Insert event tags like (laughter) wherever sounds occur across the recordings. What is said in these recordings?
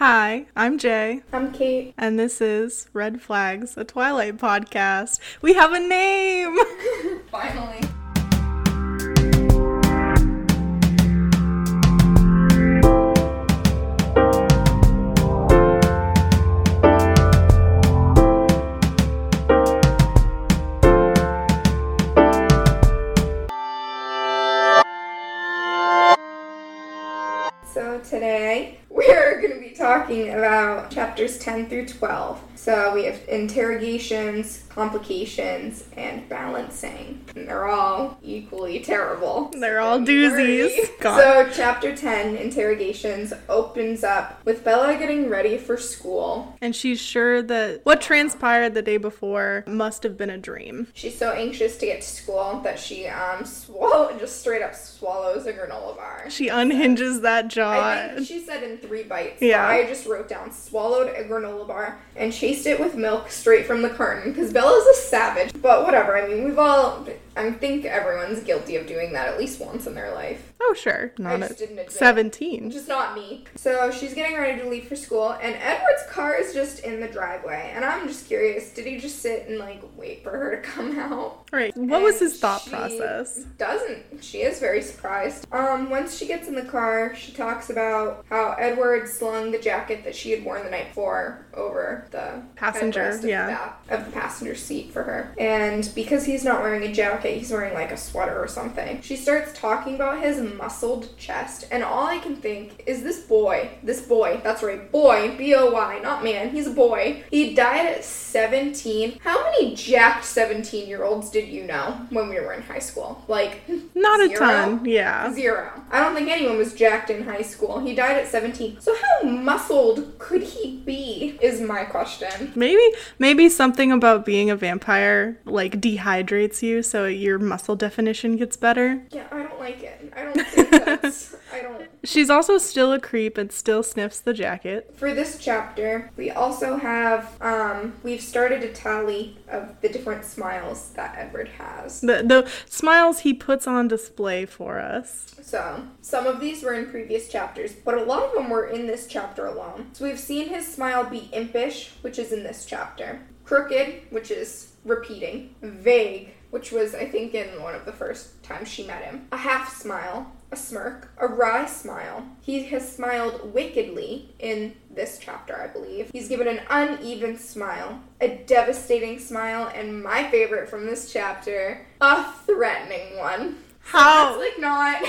Hi, I'm Jay, I'm Kate. and this is Red Flags, a Twilight podcast. We have a name! (laughs) Finally. Talking about chapters 10 through 12. So we have interrogations, complications, and balancing. And they're all equally terrible. They're all doozies. So chapter 10, interrogations, opens up with Bella getting ready for school. And she's sure that what transpired the day before must have been a dream. She's so anxious to get to school that she um swallow (laughs) just straight up swallows a granola bar. She unhinges that jaw. I think she said in three bites. Yeah. I just wrote down swallowed a granola bar and chased it with milk straight from the carton because Bella's a savage. But whatever. I mean, we've all. I think everyone's guilty of doing that at least once in their life. oh, sure. Not just at didn't admit. 17. Just not me. So she's getting ready to leave for school, and Edward's car is just in the driveway. And I'm just curious did he just sit and like wait for her to come out? Right. What was his thought she process? Doesn't. She is very surprised. Um, once she gets in the car, she talks about how Edward slung the jacket that she had worn the night before over the Passenger, yeah. of the passenger seat for her. And because he's not wearing a jacket, he's wearing like a sweater or something. She starts talking about his muscled chest, and all I can think is this boy, this boy, that's right, boy, B O Y, not man, he's a boy. He died at 17. How many jacked 17 year olds did you know when we were in high school? Like, (laughs) Not a ton. Yeah. Zero. I don't think anyone was jacked in high school. He died at 17. So how muscled could he be? Is my question. Maybe maybe something about being a vampire like dehydrates you so your muscle definition gets better. Yeah, I don't like it. I don't (laughs) think that's. I don't. She's also still a creep and still sniffs the jacket. For this chapter, we also have. Um, we've started a tally of the different smiles that Edward has. The the smiles he puts on display for us. So, some of these were in previous chapters, but a lot of them were in this chapter alone. So, we've seen his smile be impish, which is in this chapter, crooked, which is repeating, vague, which was, I think, in one of the first times she met him, a half smile, a smirk, a wry smile. He has smiled wickedly in this chapter, I believe. He's given an uneven smile, a devastating smile, and my favorite from this chapter, a threatening one. (laughs) How? It's like not.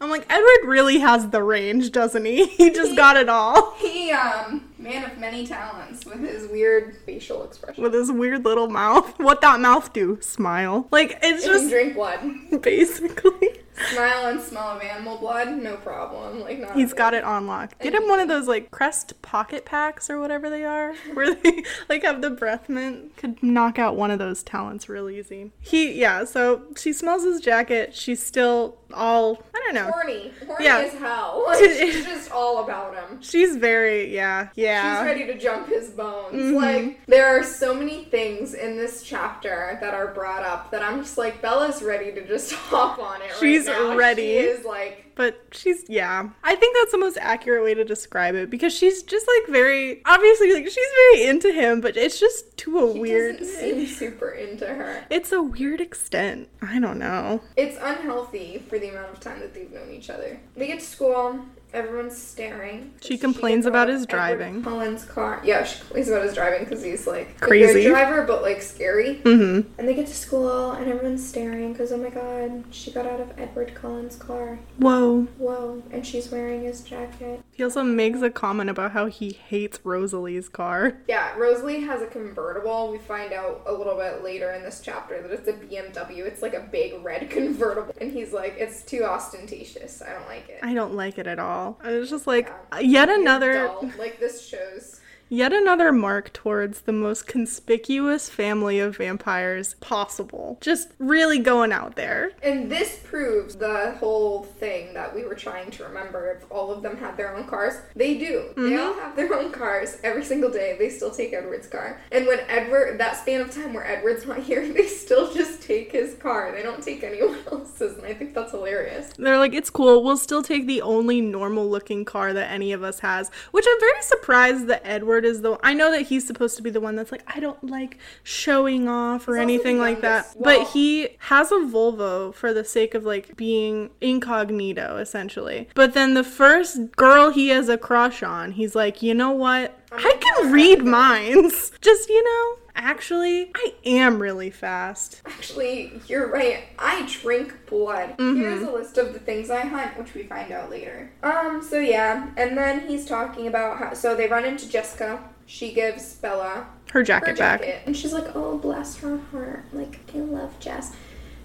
I'm like Edward really has the range, doesn't he? (laughs) He just got it all He, um, man of many talents with his weird facial expression. with his weird little mouth. What that mouth do? Smile. Like it's can just drink blood. (laughs) basically Smile and smell of animal blood, no problem. Like, not He's got it on lock. Get him one of those like Crest pocket packs or whatever they are, (laughs) where they like have the breath mint. Could knock out one of those talents real easy. He, yeah. So she smells his jacket. She's still all I don't know. Horny. Horny Yeah. as hell. (laughs) Like, she's just all about him. She's very yeah yeah. She's ready to jump his bones. Mhm. Like, there are so many things in this chapter that are brought up that I'm just like, Bella's ready to just (laughs) hop on it She's right ready. She is like, But she's yeah. I think that's the most accurate way to describe it because she's just like very obviously like she's very into him, but it's just to a he weird. doesn't seem (laughs) super into her. It's a weird extent. I don't know. It's unhealthy for the amount of time that they've known each other. They get to school, everyone's staring. She complains gets about his driving. Edward Cullen's car. Yeah, she complains about his driving because he's like a Crazy. good driver, but like scary. Mm-hmm. And they get to school, and everyone's staring because oh my god, she got out of Edward Cullen's car. Whoa. Whoa, and she's wearing his jacket. He also makes a comment about how he hates Rosalie's car. Yeah, Rosalie has a convertible. We find out a little bit later in this chapter that it's a BMW. It's like a big red (laughs) convertible. And he's like, it's too ostentatious. I don't like it. I don't like it at all. And it's just like Yeah. Uh, yet another. Like this shows. Yet another mark towards the most conspicuous family of vampires possible. Just really going out there. And this proves the whole thing that we were trying to remember if all of them had their own cars. They do. They all mm-hmm. have their own cars every single day. They still take Edward's car. And when Edward, that span of time where Edward's not here, (laughs) they still just take his car. They don't take anyone (laughs) else's. And I think that's hilarious. They're like, it's cool. We'll still take the only normal looking car that any of us has. Which I'm very surprised that Edward is the. I know that he's supposed to be the one that's like, I don't like showing off or He's anything like that. youngest. but he has a Volvo for the sake of like being incognito, essentially. But then the first girl he has a crush on, he's like, you know what? I can read minds. (laughs) Just, you know, actually, I am really fast. Actually, you're right. I drink blood. Here's a list of the things I hunt, which we find out later. Um, so yeah, and then he's talking about how so they run into Jessica. She gives Bella Her jacket, her back. And she's like, Oh, bless her heart. Like, I love Jess.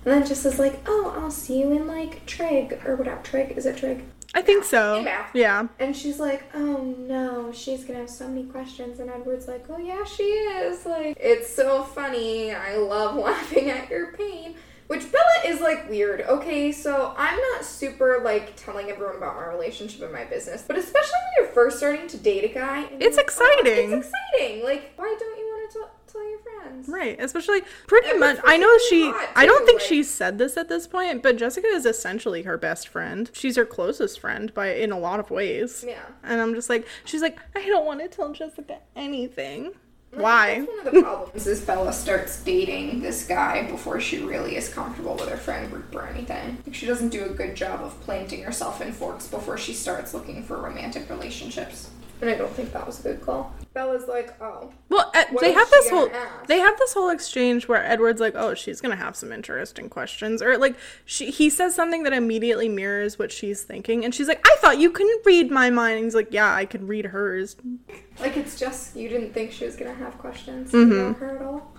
And then Jess like, Oh, I'll see you in like Trig or whatever. Trig, is it Trig? I think so. Math. Yeah. And she's like, oh no, she's gonna have so many questions. And Edward's like, oh yeah, she is. Like, it's so funny. I love (laughs) laughing at your pain. Which Bella is like weird. Okay, so I'm not super like telling everyone about my relationship and my business, but especially when you're first starting to date a guy. It's like, oh, exciting. it's exciting. Like, why don't you want to tell tell your friends? Right, especially pretty much. I know she. hot, I don't think like- she said this at this point, but Jessica is essentially her best friend. She's her closest friend by in a lot of ways. Yeah. And I'm just like, she's like, I don't want to tell Jessica anything. Why? That's one of the problems is Bella starts dating this guy before she really is comfortable with her friend group or anything. Like she doesn't do a good job of planting herself in Forks before she starts looking for romantic relationships. And I don't think that was a good call. Bella's like, oh, Well, What they have this whole ask? they have this whole exchange where Edward's like, "Oh, she's gonna have some interesting questions," or like she he says something that immediately mirrors what she's thinking, and she's like, "I thought you couldn't read my mind." And he's like, "Yeah, I could read hers." like it's just you didn't think she was gonna have questions Mhm. about her at all.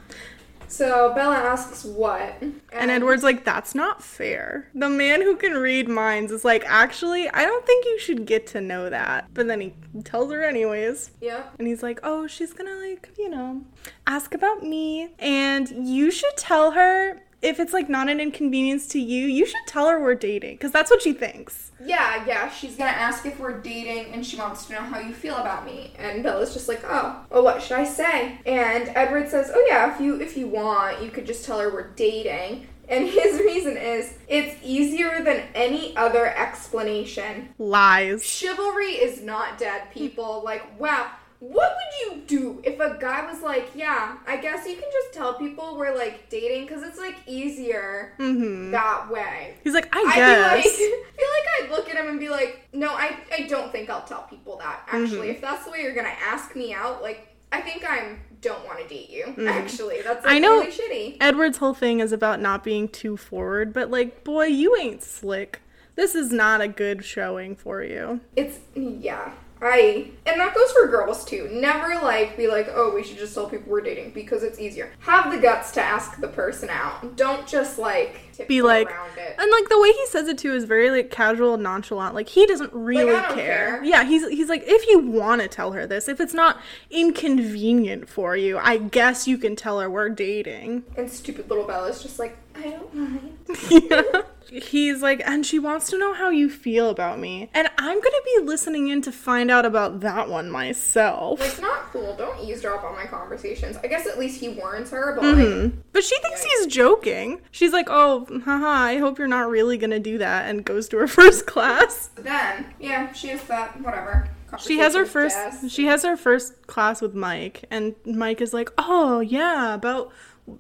So Bella asks what, And Edward's like, that's not fair. The man who can read minds is like, actually, I don't think you should get to know that. But then he tells her anyways. yeah, And he's like, oh, she's gonna, like, you know, ask about me. And you should tell her if it's, like, not an inconvenience to you, you should tell her we're dating. Because that's what she thinks. Yeah, yeah. She's gonna ask if we're dating, and she wants to know how you feel about me. And Bella's just like, oh, well, what should I say? And Edward says, oh yeah, if you if you want, you could just tell her we're dating. And (laughs) his reason is it's easier than any other explanation. Lies. Chivalry is not dead, people. Like, wow. What would you do if a guy was like, yeah, I guess you can just tell people we're like dating because it's like easier Mm-hmm. that way? He's like, I guess. be like, (laughs) I feel like I'd look at him and be like, no, I, I don't think I'll tell people that. Actually, Mhm. if that's the way you're gonna ask me out, like, I think I don't want to date you. Actually, that's I like, know- really shitty. Edward's whole thing is about not being too forward, but, like, boy, you ain't slick. This is not a good showing for you. It's yeah. I and that goes for girls too. Never like be like, oh, we should just tell people we're dating because it's easier. Have the guts to ask the person out. Don't just like Be like- around it. And like the way he says it too is very like casual and nonchalant. Like he doesn't really don't care. care. Yeah, he's he's like if you want to tell her this, if it's not inconvenient for you, I guess you can tell her we're dating. And stupid little Bella's just like, I don't mind. (laughs) He's like, and she wants to know how you feel about me. And I'm gonna be listening in to find out about that one myself. It's not cool. Don't eavesdrop on my conversations. I guess at least he warns her, but like Mhm. But she thinks he's joking. She's like, oh, haha, I hope you're not really gonna do that, and goes to her (laughs) first class. then yeah, she has that whatever. She has her first. She has her first class with Mike, and Mike is like, "Oh yeah, about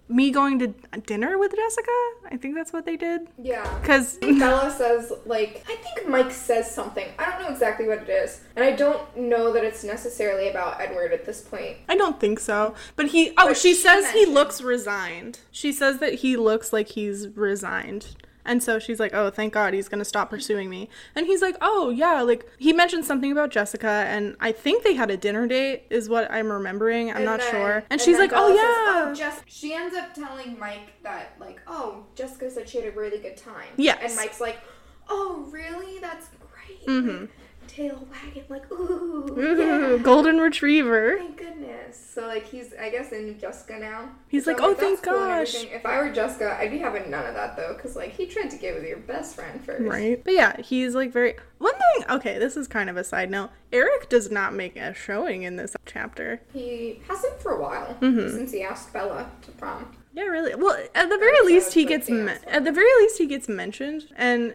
me going to dinner with Jessica. I think that's what they did." Yeah. Because Bella says, like, I think Mike says something. I don't know exactly what it is. And I don't know that it's necessarily about Edward at this point. I don't think so. But he. Oh, But she she says he looks resigned. She says that he looks like he's resigned. And so she's like, "Oh, thank God he's gonna stop pursuing me." And he's like, "Oh yeah, like he mentioned something about Jessica, and I think they had a dinner date, is what I'm remembering. I'm And not then- sure." And, she's then like, "Oh yeah." says, Jess. She ends up telling Mike that, like, oh, Jessica said she had a really good time. Yes. And Mike's like, oh, really? That's great. Mhm. Tail wagging like ooh, Ooh, yeah. golden retriever. (laughs) Thank goodness. So like he's I guess in Jessica now. He's So, like, "Oh, thank cool gosh." If I were Jessica, I'd be having none of that though, because like he tried to get with your best friend first. Right. But yeah, he's like very. One thing, okay, this is kind of a side note. Eric does not make a showing in this chapter. He hasn't for a while Mm-hmm. since he asked Bella to prom. Yeah, really. Well, at the very least, he gets me- at the very least he gets mentioned, and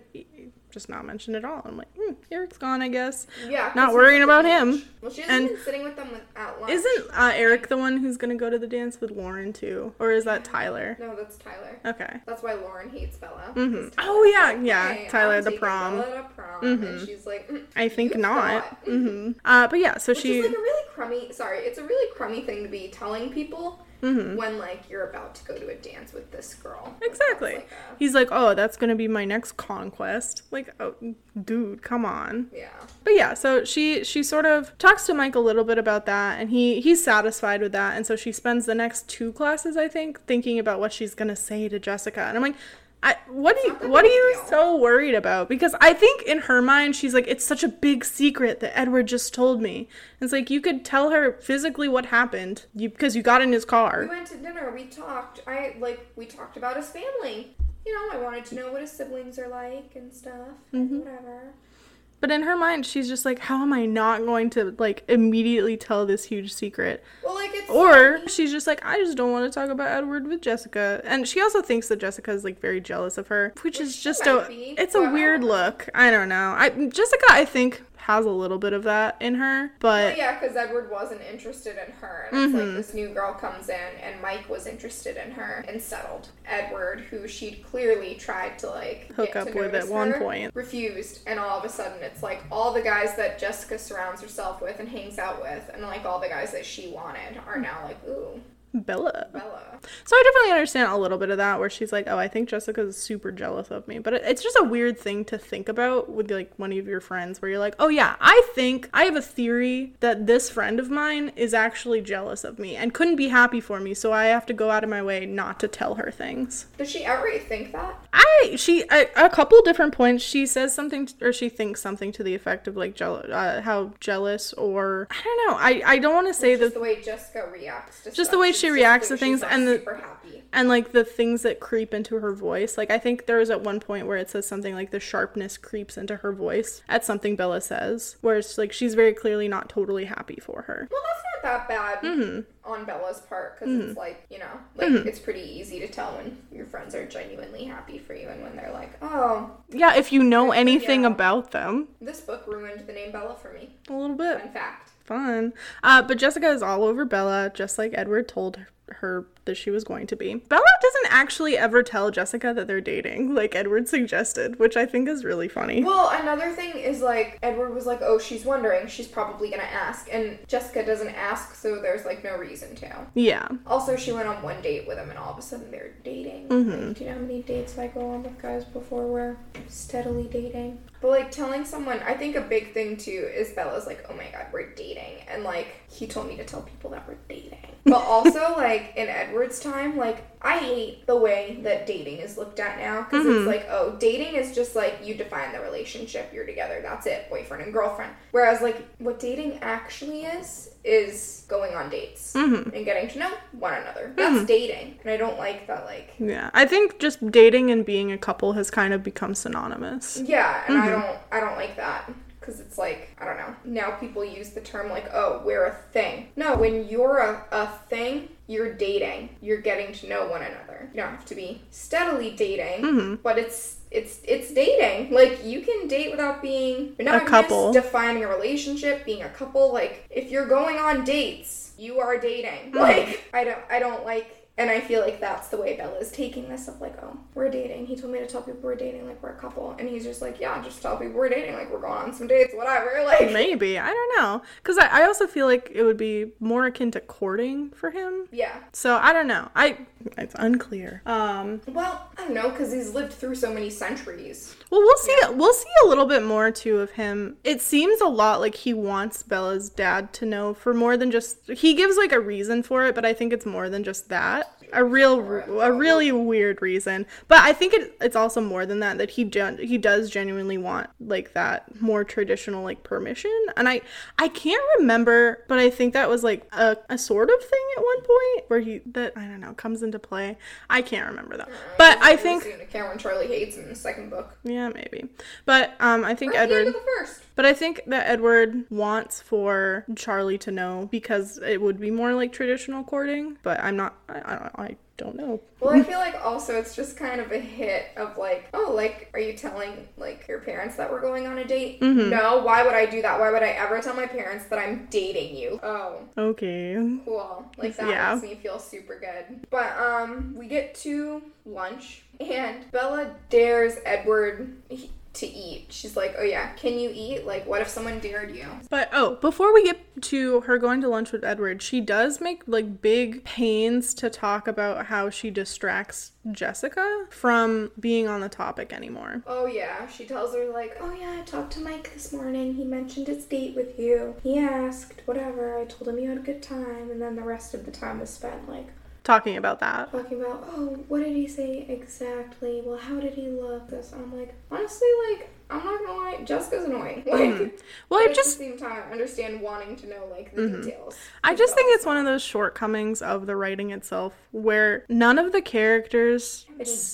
just not mentioned at all. I'm like, hmm, Eric's gone, I guess. Yeah. Not worrying about him. Well, she hasn't And- been sitting with them at lunch. Isn't uh, Eric the one who's gonna go to the dance with Lauren too, or is that Tyler? No, that's Tyler. Okay. That's why Lauren hates Bella. Mhm. 'Cause Oh, yeah, like, yeah, "Hey, Tyler, I'm the prom." Bella to prom, mm-hmm. and she's like, "Mm, I think not. thought." hmm Uh, but yeah, so Which she. is like a really crummy. Sorry, it's a really crummy thing to be telling people Mhm. when like you're about to go to a dance with this girl. Exactly. like a- He's like, oh, that's gonna be my next conquest. Like, oh, dude, come on. yeah. But yeah, so she she sort of talks to Mike a little bit about that, and he he's satisfied with that, and so she spends the next two classes, I think, thinking about what she's gonna say to Jessica, and I'm like. I, what are you what are you deal. so worried about? Because I think in her mind she's like it's such a big secret that Edward just told me. And it's like you could tell her physically what happened you because you got in his car. We went to dinner. We talked. I like we talked about his family. You know, I wanted to know what his siblings are like and stuff. and Mm-hmm. Whatever. But in her mind she's just like how am I not going to like immediately tell this huge secret? Well, like it's Or she's just like, I just don't want to talk about Edward with Jessica. And she also thinks that Jessica is like very jealous of her, which, Which is just a be, it's a weird look. I don't know. I Jessica I think has a little bit of that in her, Well, but yeah, because Edward wasn't interested in her, and it's Mhm. like this new girl comes in, and Mike was interested in her and settled. Edward, who she'd clearly tried to like Hook get up to with at notice one point. refused, and all of a sudden it's like all the guys that Jessica surrounds herself with and hangs out with, and like all the guys that she wanted are now like, ooh, Bella. Bella. So I definitely understand a little bit of that where she's like, "Oh, I think Jessica's super jealous of me." But it's just a weird thing to think about with like one of your friends where you're like, "Oh yeah, I think I have a theory that this friend of mine is actually jealous of me and couldn't be happy for me, so I have to go out of my way not to tell her things." Does she outright think that? I she a couple different points she says something or she thinks something to the effect of like jealous uh, how jealous or I don't know. I I don't want to say Just that the way Jessica reacts to Just the way She's she reacts to things and the- and like the things that creep into her voice like i think there was at one point where it says something like the sharpness creeps into her voice at something bella says where it's like she's very clearly not totally happy for her Well, that's not that bad Mm-hmm. on Bella's part because it's like you know, like Mm-hmm. it's pretty easy to tell when your friends are genuinely happy for you and when they're like, "Oh, yeah if you know anything Yeah. about them this book ruined the name Bella for me." a little bit Fun fact. Fun. Uh, but jessica is all over bella just like edward told her that she was going to be bella doesn't actually ever tell jessica that they're dating like edward suggested which i think is really funny Well, another thing is like Edward was like, "Oh, she's wondering. She's probably gonna ask," and Jessica doesn't ask, so there's like no reason to. yeah Also, she went on one date with him, and all of a sudden they're dating. Mm-hmm. Like, do you know how many dates I go on with guys before we're steadily dating? But like telling someone, I think a big thing too is Bella's like, oh my god, we're dating, and like he told me to tell people that we're dating. But also (laughs) like in Edward's time, like I hate the way that dating is looked at now because Mm-hmm. it's like, oh, dating is just like you define the relationship, you're together, that's it, boyfriend and girlfriend. Whereas like what dating actually is is going on dates Mm-hmm. and getting to know one another. That's dating, and I don't like that. Like, Yeah, I think just dating and being a couple has kind of become synonymous. yeah, and I don't, I don't like that because it's like I don't know. Now people use the term like, oh, we're a thing. No, when you're a, a thing, you're dating. You're getting to know one another. You don't have to be steadily dating, mm-hmm. but it's. It's it's dating. Like you can date without being A not couple. defining a relationship, being a couple. Like if you're going on dates, you are dating. Mm-hmm. Like I don't I don't like and I feel like that's the way Bella's taking this of like, oh, we're dating. He told me to tell people we're dating, like we're a couple. And he's just like, yeah, just tell people we're dating, like we're going on some dates, whatever. (laughs) Like Maybe I don't know, because I, I also feel like it would be more akin to courting for him. Yeah. So I don't know. I it's unclear. Um. Well, I don't know, because he's lived through so many centuries. Well, we'll see. We'll see a little bit more too of him. It seems a lot like he wants Bella's dad to know for more than just. He gives like a reason for it, but I think it's more than just that. A real a really weird reason. But i think it, it's also more than that that he gen- he does genuinely want like that more traditional like permission. And i i can't remember but i think that was like a, a sort of thing at one point where he that i don't know comes into play. I can't remember though. But i think the account when Charlie hates in the second book. yeah maybe. But um i think Or the edward of the first. But I think that Edward wants for Charlie to know because it would be more like traditional courting. But I'm not. I, I, I don't know. Well, I (laughs) feel like also it's just kind of a hit of like, oh, like, are you telling like your parents that we're going on a date? Mm-hmm. No. Why would I do that? Why would I ever tell my parents that I'm dating you? Oh, Okay. cool. Like that Yeah. makes me feel super good. But um, we get to lunch and Bella dares Edward he- to eat. She's like, oh yeah, can you eat? Like, what if someone dared you? But oh, before we get to her going to lunch with Edward, she does make like big pains to talk about how she distracts Jessica from being on the topic anymore. Oh yeah, she tells her like, "Oh yeah, I talked to Mike this morning. He mentioned his date with you. He asked whatever. I told him you had a good time, and then the rest of the time was spent like Talking about that. talking about, oh, what did he say exactly? Well, how did he look? This. I'm like, honestly, like, I'm not gonna lie, Jessica's annoying. (laughs) Like, mm-hmm. Well, but I at just the same time, I understand wanting to know like the mm-hmm. details. I just think it's one of those shortcomings of the writing itself where none of the characters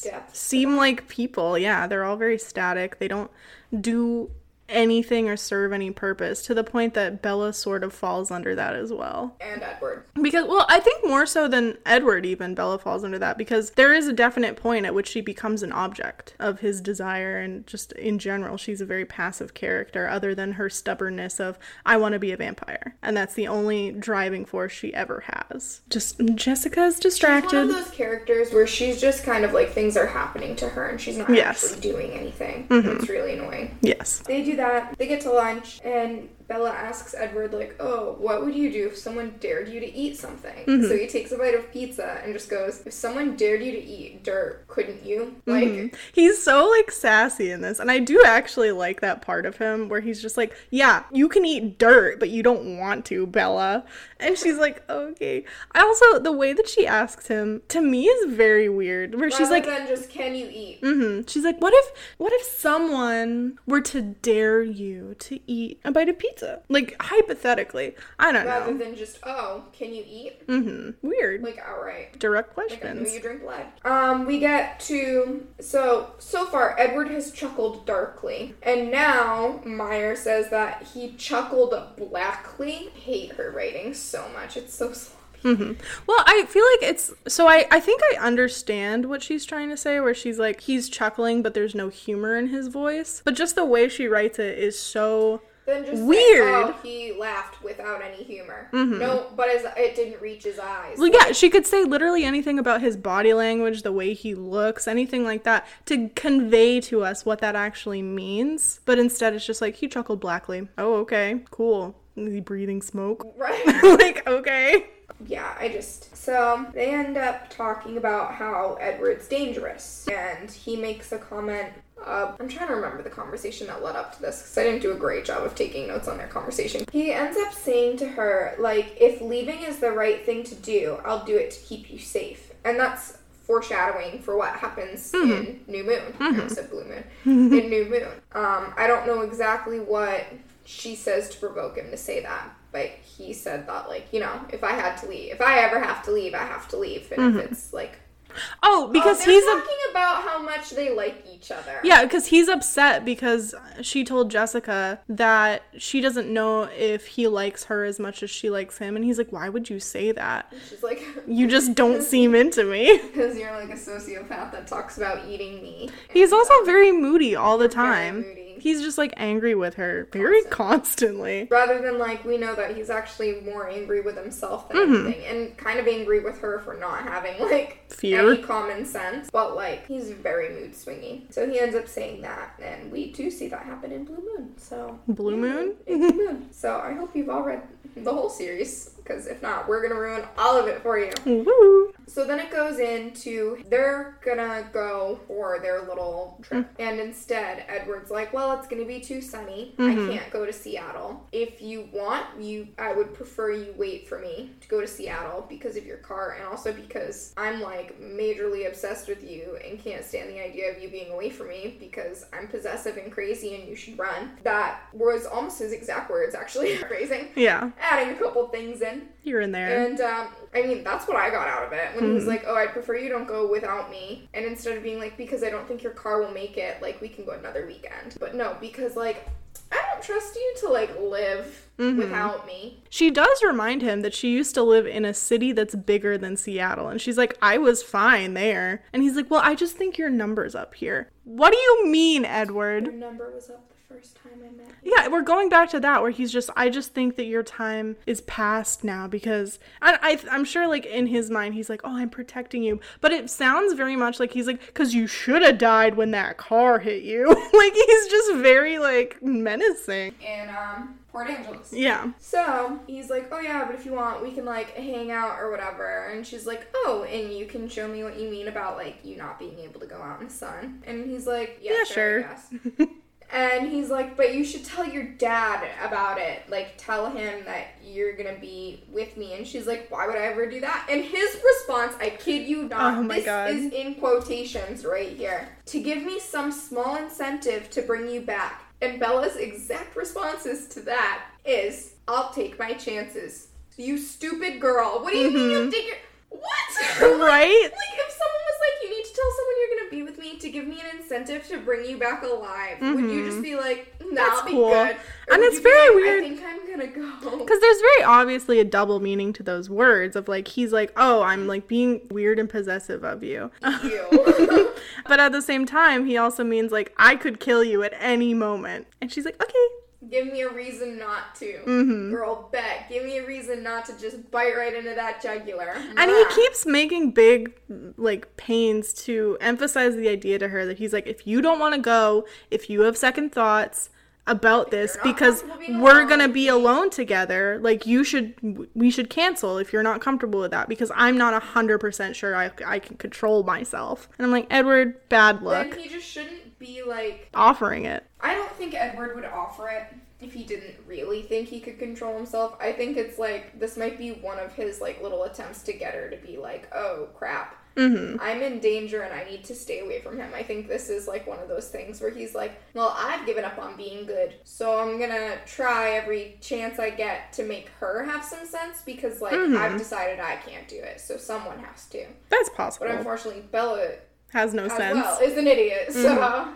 depth. seem like people. Yeah, they're all very static. They don't do anything or serve any purpose to the point that Bella sort of falls under that as well. And Edward. Because, well, I think more so than Edward, even Bella falls under that because there is a definite point at which she becomes an object of his desire, and just in general, she's a very passive character, other than her stubbornness of, I want to be a vampire. And that's the only driving force she ever has. Just Jessica's distracted. One distracted. of those characters where she's just kind of like things are happening to her and she's not Yes. Mm-hmm. actually doing anything. It's really annoying. yes. They do that. They get to lunch, and Bella asks Edward, like, "Oh, what would you do if someone dared you to eat something?" Mm-hmm. So he takes a bite of pizza and just goes, "If someone dared you to eat dirt, couldn't you?" Like, Mm-hmm. He's so like sassy in this, and I do actually like that part of him where he's just like, "Yeah, you can eat dirt, but you don't want to, Bella." And she's like, "Okay." I also the way that she asks him to me is very weird. Where she's like, than just "Can you eat?" Mm-hmm. she's like, "What if, what if someone were to dare you to eat a bite of pizza? Like hypothetically, I don't Rather know. Rather than just "Oh, can you eat?" Mm-hmm. Weird, Like outright. direct Like I know questions. you drink blood. Um, we get to so so far Edward has chuckled darkly, and now Meyer says that he chuckled blackly. Hate her writing so much. It's so sloppy. hmm Well, I feel like it's so. I I think I understand what she's trying to say, where she's like he's chuckling, but there's no humor in his voice. But just the way she writes it is so. Then just Weird. Say, oh, he laughed without any humor. Mm-hmm. No, but his, it didn't reach his eyes. Well, yeah, she could say literally anything about his body language, the way he looks, anything like that, to convey to us what that actually means. But instead, it's just like he chuckled blackly. Oh, okay, cool. Is he breathing smoke? (laughs) Right. (laughs) like, okay. yeah, I just so they end up talking about how Edward's dangerous, and he makes a comment. Uh, I'm trying to remember the conversation that led up to this because I didn't do a great job of taking notes on their conversation. He ends up saying to her, like, if leaving is the right thing to do, I'll do it to keep you safe, and that's foreshadowing for what happens in New Moon. I almost said Blue Moon. (laughs) in New Moon. Um, I don't know exactly what she says to provoke him to say that, but he said that, like, you know, if I had to leave, if I ever have to leave, I have to leave, and if it's like, Oh, oh, because oh, he's a talking about how much they like each other. Yeah, because he's upset because she told Jessica that she doesn't know if he likes her as much as she likes him. And he's like, Why would you say that? She's like, (laughs) You just don't seem into me. (laughs) because you're like a sociopath that talks about eating me. He's also very moody all the time. He's just like angry with her very constantly. Rather than like we know that he's actually more angry with himself than Mm-hmm. anything, and kind of angry with her for not having like Fear. any common sense. But like he's very mood swingy, so he ends up saying that, and we do see that happen in Blue Moon. So Blue Moon? Blue Moon. So I hope you've all read the whole series because if not, we're gonna ruin all of it for you. Woo. So then it goes into they're gonna go for their little trip. Mm. And instead, Edward's like, Well, it's gonna be too sunny. I mm-hmm. can't go to Seattle. If you want, you I would prefer you wait for me to go to Seattle because of your car and also because I'm like majorly obsessed with you and can't stand the idea of you being away from me because I'm possessive and crazy and you should run. That was almost his exact words actually. (laughs) Phrasing. Yeah, Adding a couple things in. you're in there. And um, I mean, that's what I got out of it when he was like, "Oh, I'd prefer you don't go without me," and instead of being like, "Because I don't think your car will make it, like we can go another weekend," but no, because like I don't trust you to like live without me. She does remind him that she used to live in a city that's bigger than Seattle. And she's like, I was fine there. And he's like, Well, I just think your number's up here. What do you mean, Edward? Your number was up first time I met you. Yeah, we're going back to that where he's just, I just think that your time is past now because I, I, I'm sure, like, in his mind, he's like, Oh, I'm protecting you. But it sounds very much like he's like, Because you should have died when that car hit you. (laughs) like, he's just very, like, menacing. In um, Port Angeles. Yeah. So he's like, oh yeah, but if you want, we can like hang out or whatever. And she's like, oh, and you can show me what you mean about like you not being able to go out in the sun. And he's like, yeah, Yeah, sure. I sure. (laughs) and he's like, but you should tell your dad about it. Like, tell him that you're gonna be with me. And she's like, why would I ever do that? And his response, I kid you not, Oh this God. is in quotations right here. To give me some small incentive to bring you back. And Bella's exact responses to that is, I'll take my chances. You stupid girl. What do you mean you'll mm-hmm. take your. What? (laughs) Right? Like, if someone was like, you need to tell someone you're gonna be with me to give me an incentive to bring you back alive, would you just be like, nah, Mm-hmm. That's be cool. good? Or And it's very like, weird- I think I'm gonna go. Because there's very obviously a double meaning to those words of like, he's like, oh, I'm like being weird and possessive of you. You. (laughs) but at the same time, he also means like, I could kill you at any moment. And she's like, okay. Give me a reason not to. Mm-hmm. Girl, bet. Give me a reason not to just bite right into that jugular. And he keeps making big like pains to emphasize the idea to her that he's like, if you don't want to go, if you have second thoughts about this because we're gonna be alone together like you should we should cancel if you're not comfortable with that because i'm not 100% sure I, I can control myself and i'm like edward bad luck Then he just shouldn't be like. offering it I don't think Edward would offer it if he didn't really think he could control himself. I think it's like this might be one of his like little attempts to get her to be like, "Oh crap, mm-hmm I'm in danger and I need to stay away from him." I think this is like one of those things where he's like, "Well, I've given up on being good, so I'm gonna try every chance I get to make her have some sense because like Mhm. I've decided I can't do it, so someone has to." that's possible. But unfortunately, Bella has no sense well is an idiot, so. Mm-hmm.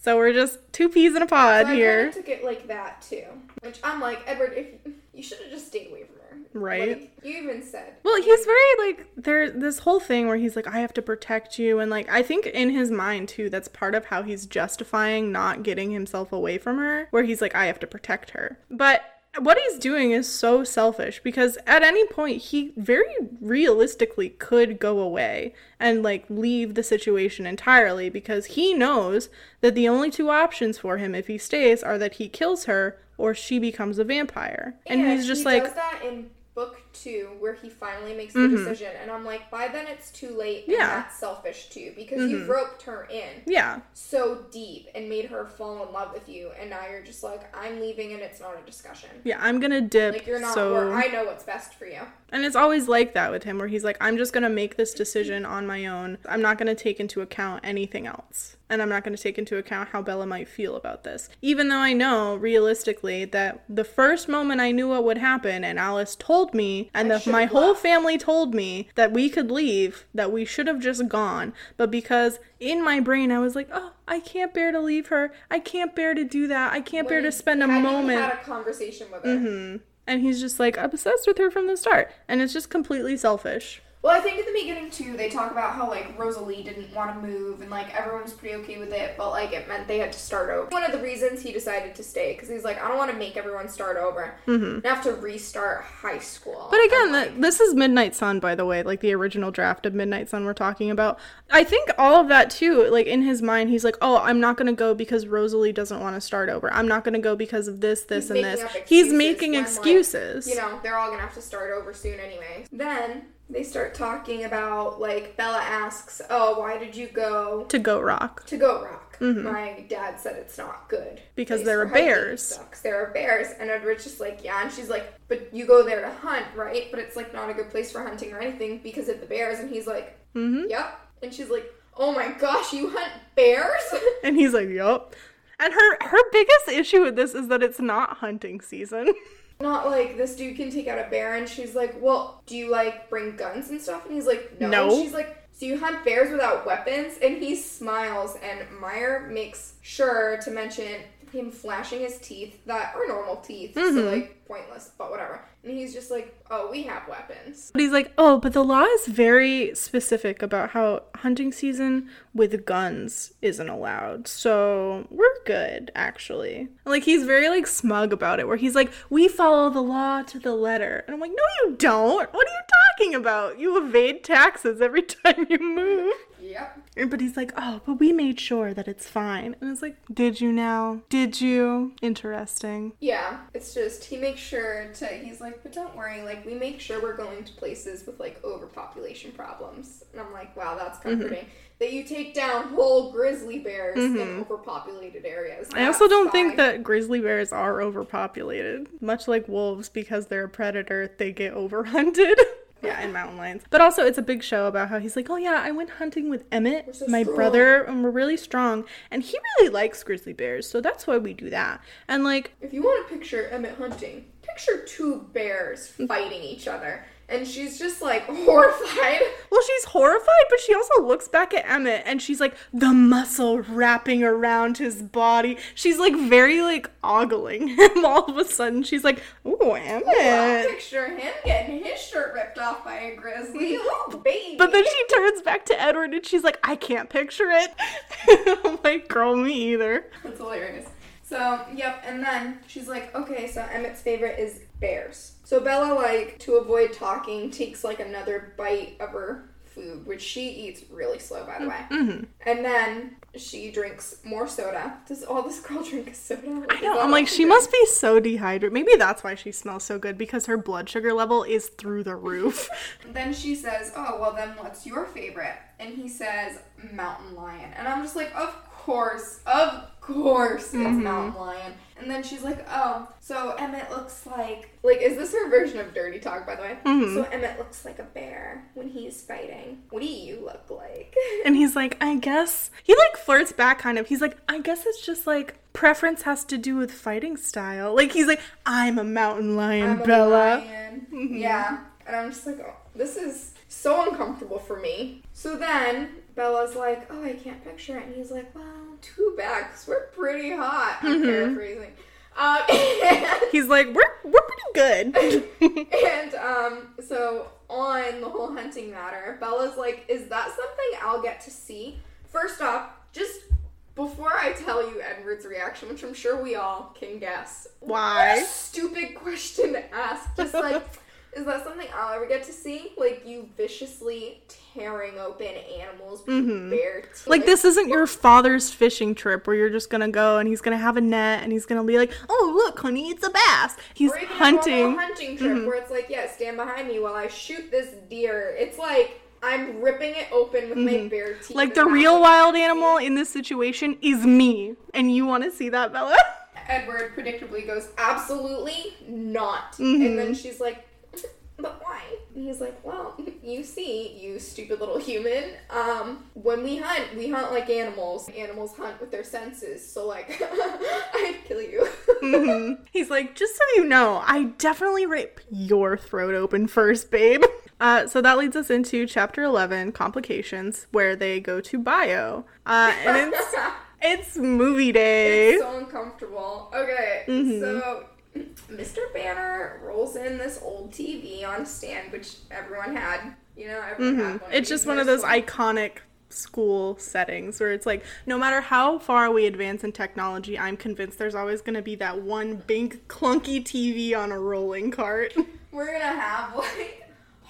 so we're just two peas in a pod So I here of took it like that too, which I'm like Edward. If you should have just stayed away from her, Right. Like, you even said. Well, he's very like there this whole thing where he's like I have to protect you and like I think in his mind too that's part of how he's justifying not getting himself away from her where he's like I have to protect her. But what he's doing is so selfish because at any point he very realistically could go away and like leave the situation entirely because he knows that the only two options for him if he stays are that he kills her or she becomes a vampire. And, he's just he like does that in book two where he finally makes the decision, and I'm like, by then it's too late. And Mm-hmm. Yeah. that's selfish too because you've roped her in yeah, so deep and made her fall in love with you, and now you're just like, I'm leaving, and it's not a discussion. yeah, I'm going to dip Like you're not. so I know what's best for you. And it's always like that with him, where he's like, I'm just gonna make this decision on my own. I'm not gonna take into account anything else. And I'm not gonna take into account how Bella might feel about this. Even though I know, realistically, that the first moment I knew what would happen, and Alice told me, and I the, should've my whole left. family told me that we could leave, that we should have just gone. But because in my brain I was like, oh, I can't bear to leave her. I can't bear to do that. I can't bear to spend a moment. Had a conversation with her. hmm And he's just like obsessed with her from the start. And it's just completely selfish. Well, I think at the beginning too, they talk about how like Rosalie didn't want to move and like everyone was pretty okay with it, but like it meant they had to start over. One of the reasons he decided to stay because he's like, I don't want to make everyone start over mm-hmm. and have to restart high school. But again, like, this is Midnight Sun, by the way, like the original draft of Midnight Sun we're talking about. I think all of that too, like in his mind, he's like, oh, I'm not going to go because Rosalie doesn't want to start over. I'm not going to go because of this, this, and this. He's making when, like, excuses. you know, they're all gonna have to start over soon anyway. Then they start talking about like Bella asks, "Oh, why did you go to Goat Rock. to Goat Rock?" My dad said it's not good Mm-hmm. Because there are bears. there are bears, and Edward's just like, "Yeah," and she's like, "But you go there to hunt, right? But it's like not a good place for hunting or anything because of the bears." And he's like, Mm-hmm. "Yep," and she's like, "Oh my gosh, you hunt bears?" (laughs) And he's like, yup. And her her biggest issue with this is that it's not hunting season. (laughs) not like this dude can take out a bear and she's like well do you like bring guns and stuff? And he's like no, No. She's like so you hunt bears without weapons? And he smiles and meyer makes sure to mention him flashing his teeth that are normal teeth so mm-hmm. like pointless but whatever and he's just like oh we have weapons But he's like, oh, but the law is very specific about how hunting season with guns isn't allowed. So we're good, actually. Like he's very like smug about it, where he's like, we follow the law to the letter. And I'm like, no, you don't. What are you talking about? You evade taxes every (laughs) time you move. Yep But he's like, oh, but we made sure that it's fine. And it's like, did you now? Did you? Interesting. Yeah, it's just he makes sure to he's like, but don't worry, like we make sure we're going to places with like overpopulation problems. And I'm like, wow, that's Mm-hmm. comforting. That you take down whole grizzly bears in overpopulated areas. Mm-hmm. I also don't think that grizzly bears are overpopulated. Much like wolves, because they're a predator, they get overhunted. (laughs) yeah, and mountain lions. But also, it's a big show about how he's like, oh yeah, I went hunting with Emmett, so my strong." brother, and we're really strong. And he really likes grizzly bears, so that's why we do that. And like, if you want to picture Emmett hunting, picture two bears fighting each other. And she's just like (laughs) horrified. well, she's horrified, but she also looks back at Emmett and she's like, the muscle wrapping around his body. She's like very like ogling (laughs) him all of a sudden. She's like, ooh, I Emmett. picture him getting his shirt ripped off by a grizzly. Ooh, (laughs) baby. But then she turns back to Edward and she's like, I can't picture it. I'm like, girl, me either. That's hilarious. So, yep, and then she's like, okay, so Emmett's favorite is bears. So Bella, like, to avoid talking, takes like another bite of her food, which she eats really slow, by the way. Mm-hmm. And then she drinks more soda. Does all this girl (laughs) drink is soda? I know. I'm like, she must be so dehydrated. Maybe that's why she smells so good because her blood sugar level is through the roof. (laughs) Then she says, oh, well, then what's your favorite? And he says, mountain lion. And I'm just like, of course, of course it's mm-hmm. mountain lion. And then she's like, oh, so Emmett looks like, like, is this her version of dirty talk, by the way? Mm-hmm. So Emmett looks like a bear when he's fighting. What do you look like? (laughs) And he's like, I guess. He like flirts back kind of. He's like, I guess it's just like preference has to do with fighting style. Like, he's like, I'm a mountain lion, I'm a Bella. lion. Mm-hmm. Yeah. And I'm just like, oh, this is so uncomfortable for me. So then Bella's like, oh, I can't picture it. And he's like, well, too bad, 'cause we're pretty hot. I'm paraphrasing. Um, (laughs) He's like, we're, we're pretty good. (laughs) and um, so on the whole hunting matter, Bella's like, is that something I'll get to see? First off, just before I tell you Edward's reaction, which I'm sure we all can guess, Why? what a stupid question to ask. Just like, (laughs) is that something I'll ever get to see? Like you viciously tearing open animals with bare teeth. Mm-hmm. Like this isn't your father's fishing trip where you're just gonna go and he's gonna have a net and he's gonna be like, "Oh look, honey, it's a bass." He's Or even a hunting. Mm-hmm. hunting trip where it's like, yeah, stand behind me while I shoot this deer. It's like I'm ripping it open with my bare teeth. Mm-hmm. Like the real wild animal in this situation is me, and you want to see that, Bella? (laughs) Edward predictably goes, absolutely not. Mm-hmm. And then she's like, but why? And he's like, well, (laughs) you see, you stupid little human. Um, when we hunt, we hunt like animals. Animals hunt with their senses. So like, (laughs) I'd kill you. Mhm. (laughs) He's like, just so you know, I definitely rip your throat open first, babe. Uh, so that leads us into chapter 11, complications, where they go to bio. Uh, and it's, it's movie day. It's so uncomfortable. Okay, Mm-hmm. so Mr. Banner rolls in this old TV on stand, which everyone had. You know, everyone Mhm. had one. It's just one of those iconic school settings where it's like no matter how far we advance in technology, I'm convinced there's always going to be that one big clunky TV on a rolling cart. (laughs) We're gonna have like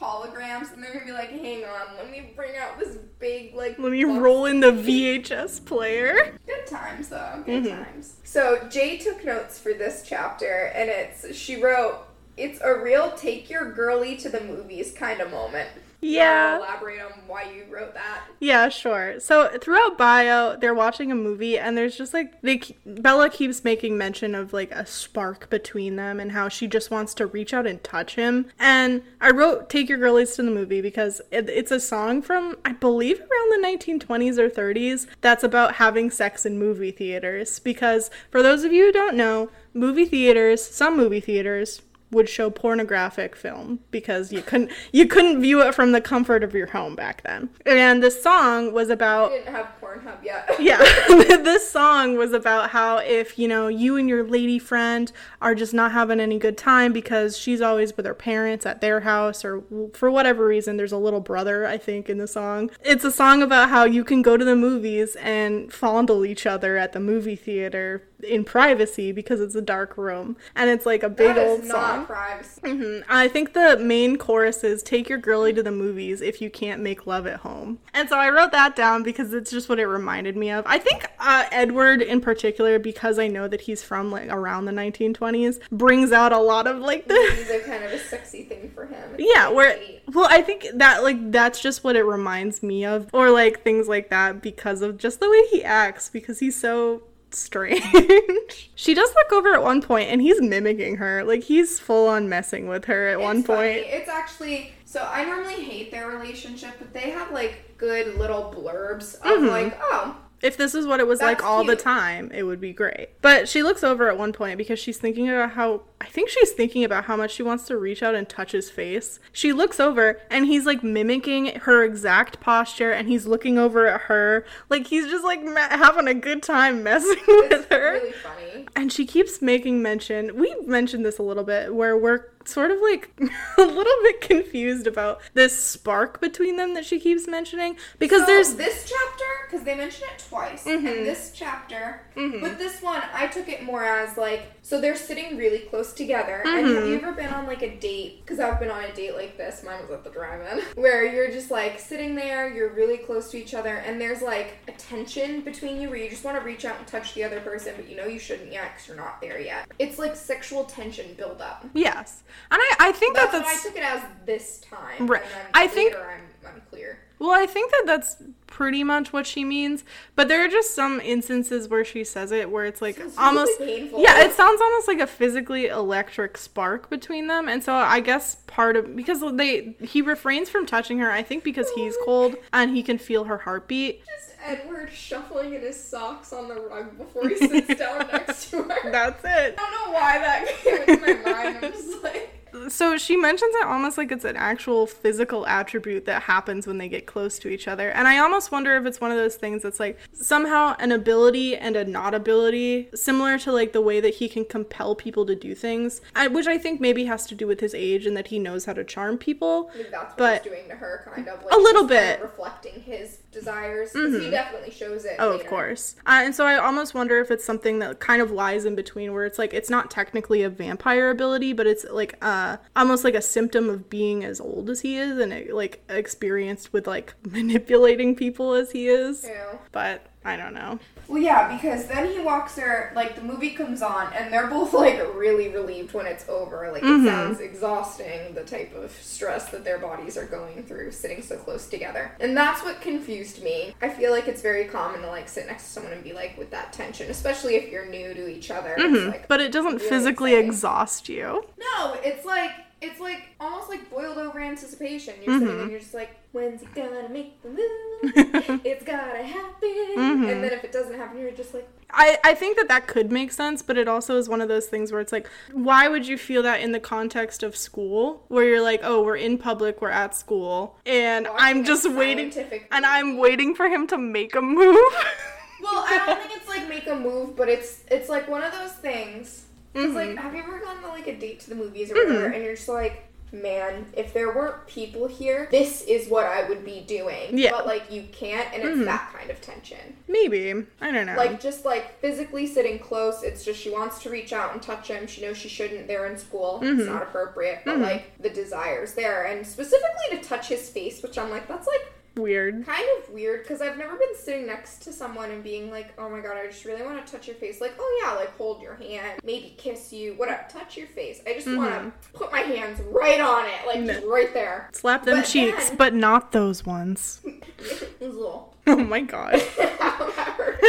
holograms, and they're gonna be like, "Hang on, let me bring out this big like." Let me box roll in the VHS player. Good times though. Good Mhm. times. So Jay took notes for this chapter, and it's she wrote, "It's a real take your girly to the movies kind of moment." Yeah. Elaborate on why you wrote that. Yeah, sure. So throughout bio, they're watching a movie, and there's just like they Bella keeps making mention of like a spark between them, and how she just wants to reach out and touch him. And I wrote "Take Your Girlies to the Movie" because it, it's a song from I believe around the 1920s or 30s that's about having sex in movie theaters. Because for those of you who don't know, movie theaters, some movie theaters would show pornographic film because you couldn't you couldn't view it from the comfort of your home back then. And this song was about didn't have Pornhub yet. (laughs) yeah, (laughs) (laughs) this song was about how if you know you and your lady friend are just not having any good time because she's always with her parents at their house or for whatever reason there's a little brother I think in the song. It's a song about how you can go to the movies and fondle each other at the movie theater in privacy because it's a dark room and it's like a big old not song. privacy. hmm I think the main chorus is take your girly to the movies if you can't make love at home. And so I wrote that down because it's just what it reminded me of. I think uh, Edward in particular, because I know that he's from like around the 1920s, brings out a lot of like the These are kind of a sexy thing for him. It's yeah where well i think that like that's just what it reminds me of or like things like that because of just the way he acts because he's so strange (laughs) she does look over at one point and he's mimicking her like he's full on messing with her at one It's funny. point It's actually so I normally hate their relationship, but they have like good little blurbs of Mhm. like, oh, if this is what it was like That's all the time it would be great. But she looks over at one point because she's thinking about how i think she's thinking about how much she wants to reach out and touch his face. She looks over and he's like mimicking her exact posture and he's looking over at her. Like he's just like ma- having a good time messing with her. really funny. and she keeps making mention we mentioned this a little bit where we're sort of like (laughs) a little bit confused about this spark between them that she keeps mentioning because So there's this chapter because they mention it twice, Mhm. and this chapter. Mhm. But this one, I took it more as like, so they're sitting really close together. And have Mhm. you ever been on like a date? Because I've been on a date like this. Mine was at the drive-in, (laughs) where you're just like sitting there, you're really close to each other, and there's like a tension between you where you just want to reach out and touch the other person, but you know you shouldn't yet because you're not there yet. It's like sexual tension build up. Yes, and I, I think That's, that what I took it as this time. Right. I think- I'm unclear. Well, I think that that's pretty much what she means. But there are just some instances where she says it where it's like It's almost painful. yeah, it sounds almost like a physically electric spark between them. And so I guess part of because they he refrains from touching her, I think because he's oh. cold and he can feel her heartbeat. Just Edward shuffling in his socks on the rug before he (laughs) sits down next to her. That's it. I don't know why that came into my mind. I'm just like, So she mentions it almost like it's an actual physical attribute that happens when they get close to each other. And I almost wonder if it's one of those things that's like somehow an ability and a not ability, similar to like the way that he can compel people to do things, I, which I think maybe has to do with his age and that he knows how to charm people. That's what But- he's doing to her, kind of. Like A little she's kind bit. of reflecting his desires. he Mhm. definitely shows it. Oh, later. of course. Uh, and so I almost wonder if it's something that kind of lies in between, where it's like it's not technically a vampire ability, but it's like uh almost like a symptom of being as old as he is and uh, like experienced with like (laughs) manipulating people as he is. Yeah. But I don't know. Well, yeah, because then he walks her, like, the movie comes on, and they're both, like, really relieved when it's over. Like, Mhm. it sounds exhausting, the type of stress that their bodies are going through sitting so close together. And that's what confused me. I feel like it's very common to, like, sit next to someone and be, like, with that tension, especially if you're new to each other. Mhm. It's like, but it doesn't really physically exciting. exhaust you. no, it's like, it's like almost like boiled over anticipation. You're sitting Mhm. and you're just like, when's it gonna make the move? (laughs) it's gotta happen. Mhm. And then if it doesn't happen, you're just like, I, I think that that could make sense, but it also is one of those things where it's like, why would you feel that in the context of school, where you're like, oh, we're in public, we're at school, and watching I'm just waiting, scientific and. I'm waiting for him to make a move. Well, I don't think it's like make a move, but it's it's like one of those things Because like, mm-hmm. have you ever gone to like a date to the movies or whatever, mm-hmm. and you're just like, man, if there weren't people here, this is what I would be doing. Yeah. But like, you can't, and it's mm-hmm. that kind of tension. Maybe. I don't know. Like just like physically sitting close, it's just she wants to reach out and touch him. She knows she shouldn't. They're in school. It's not appropriate. But like the desire's there, and specifically to touch his face, which I'm like, that's like weird. kind of weird because I've never been sitting next to someone and being like, oh my god, I just really want to touch your face. Like, oh yeah, like hold your hand, maybe kiss you, whatever, touch your face. I just want to mm-hmm. put my hands right on it, like just right there. Slap them But cheeks, then- but not those ones. It was a little. Oh my god. (laughs) (laughs) that hurt.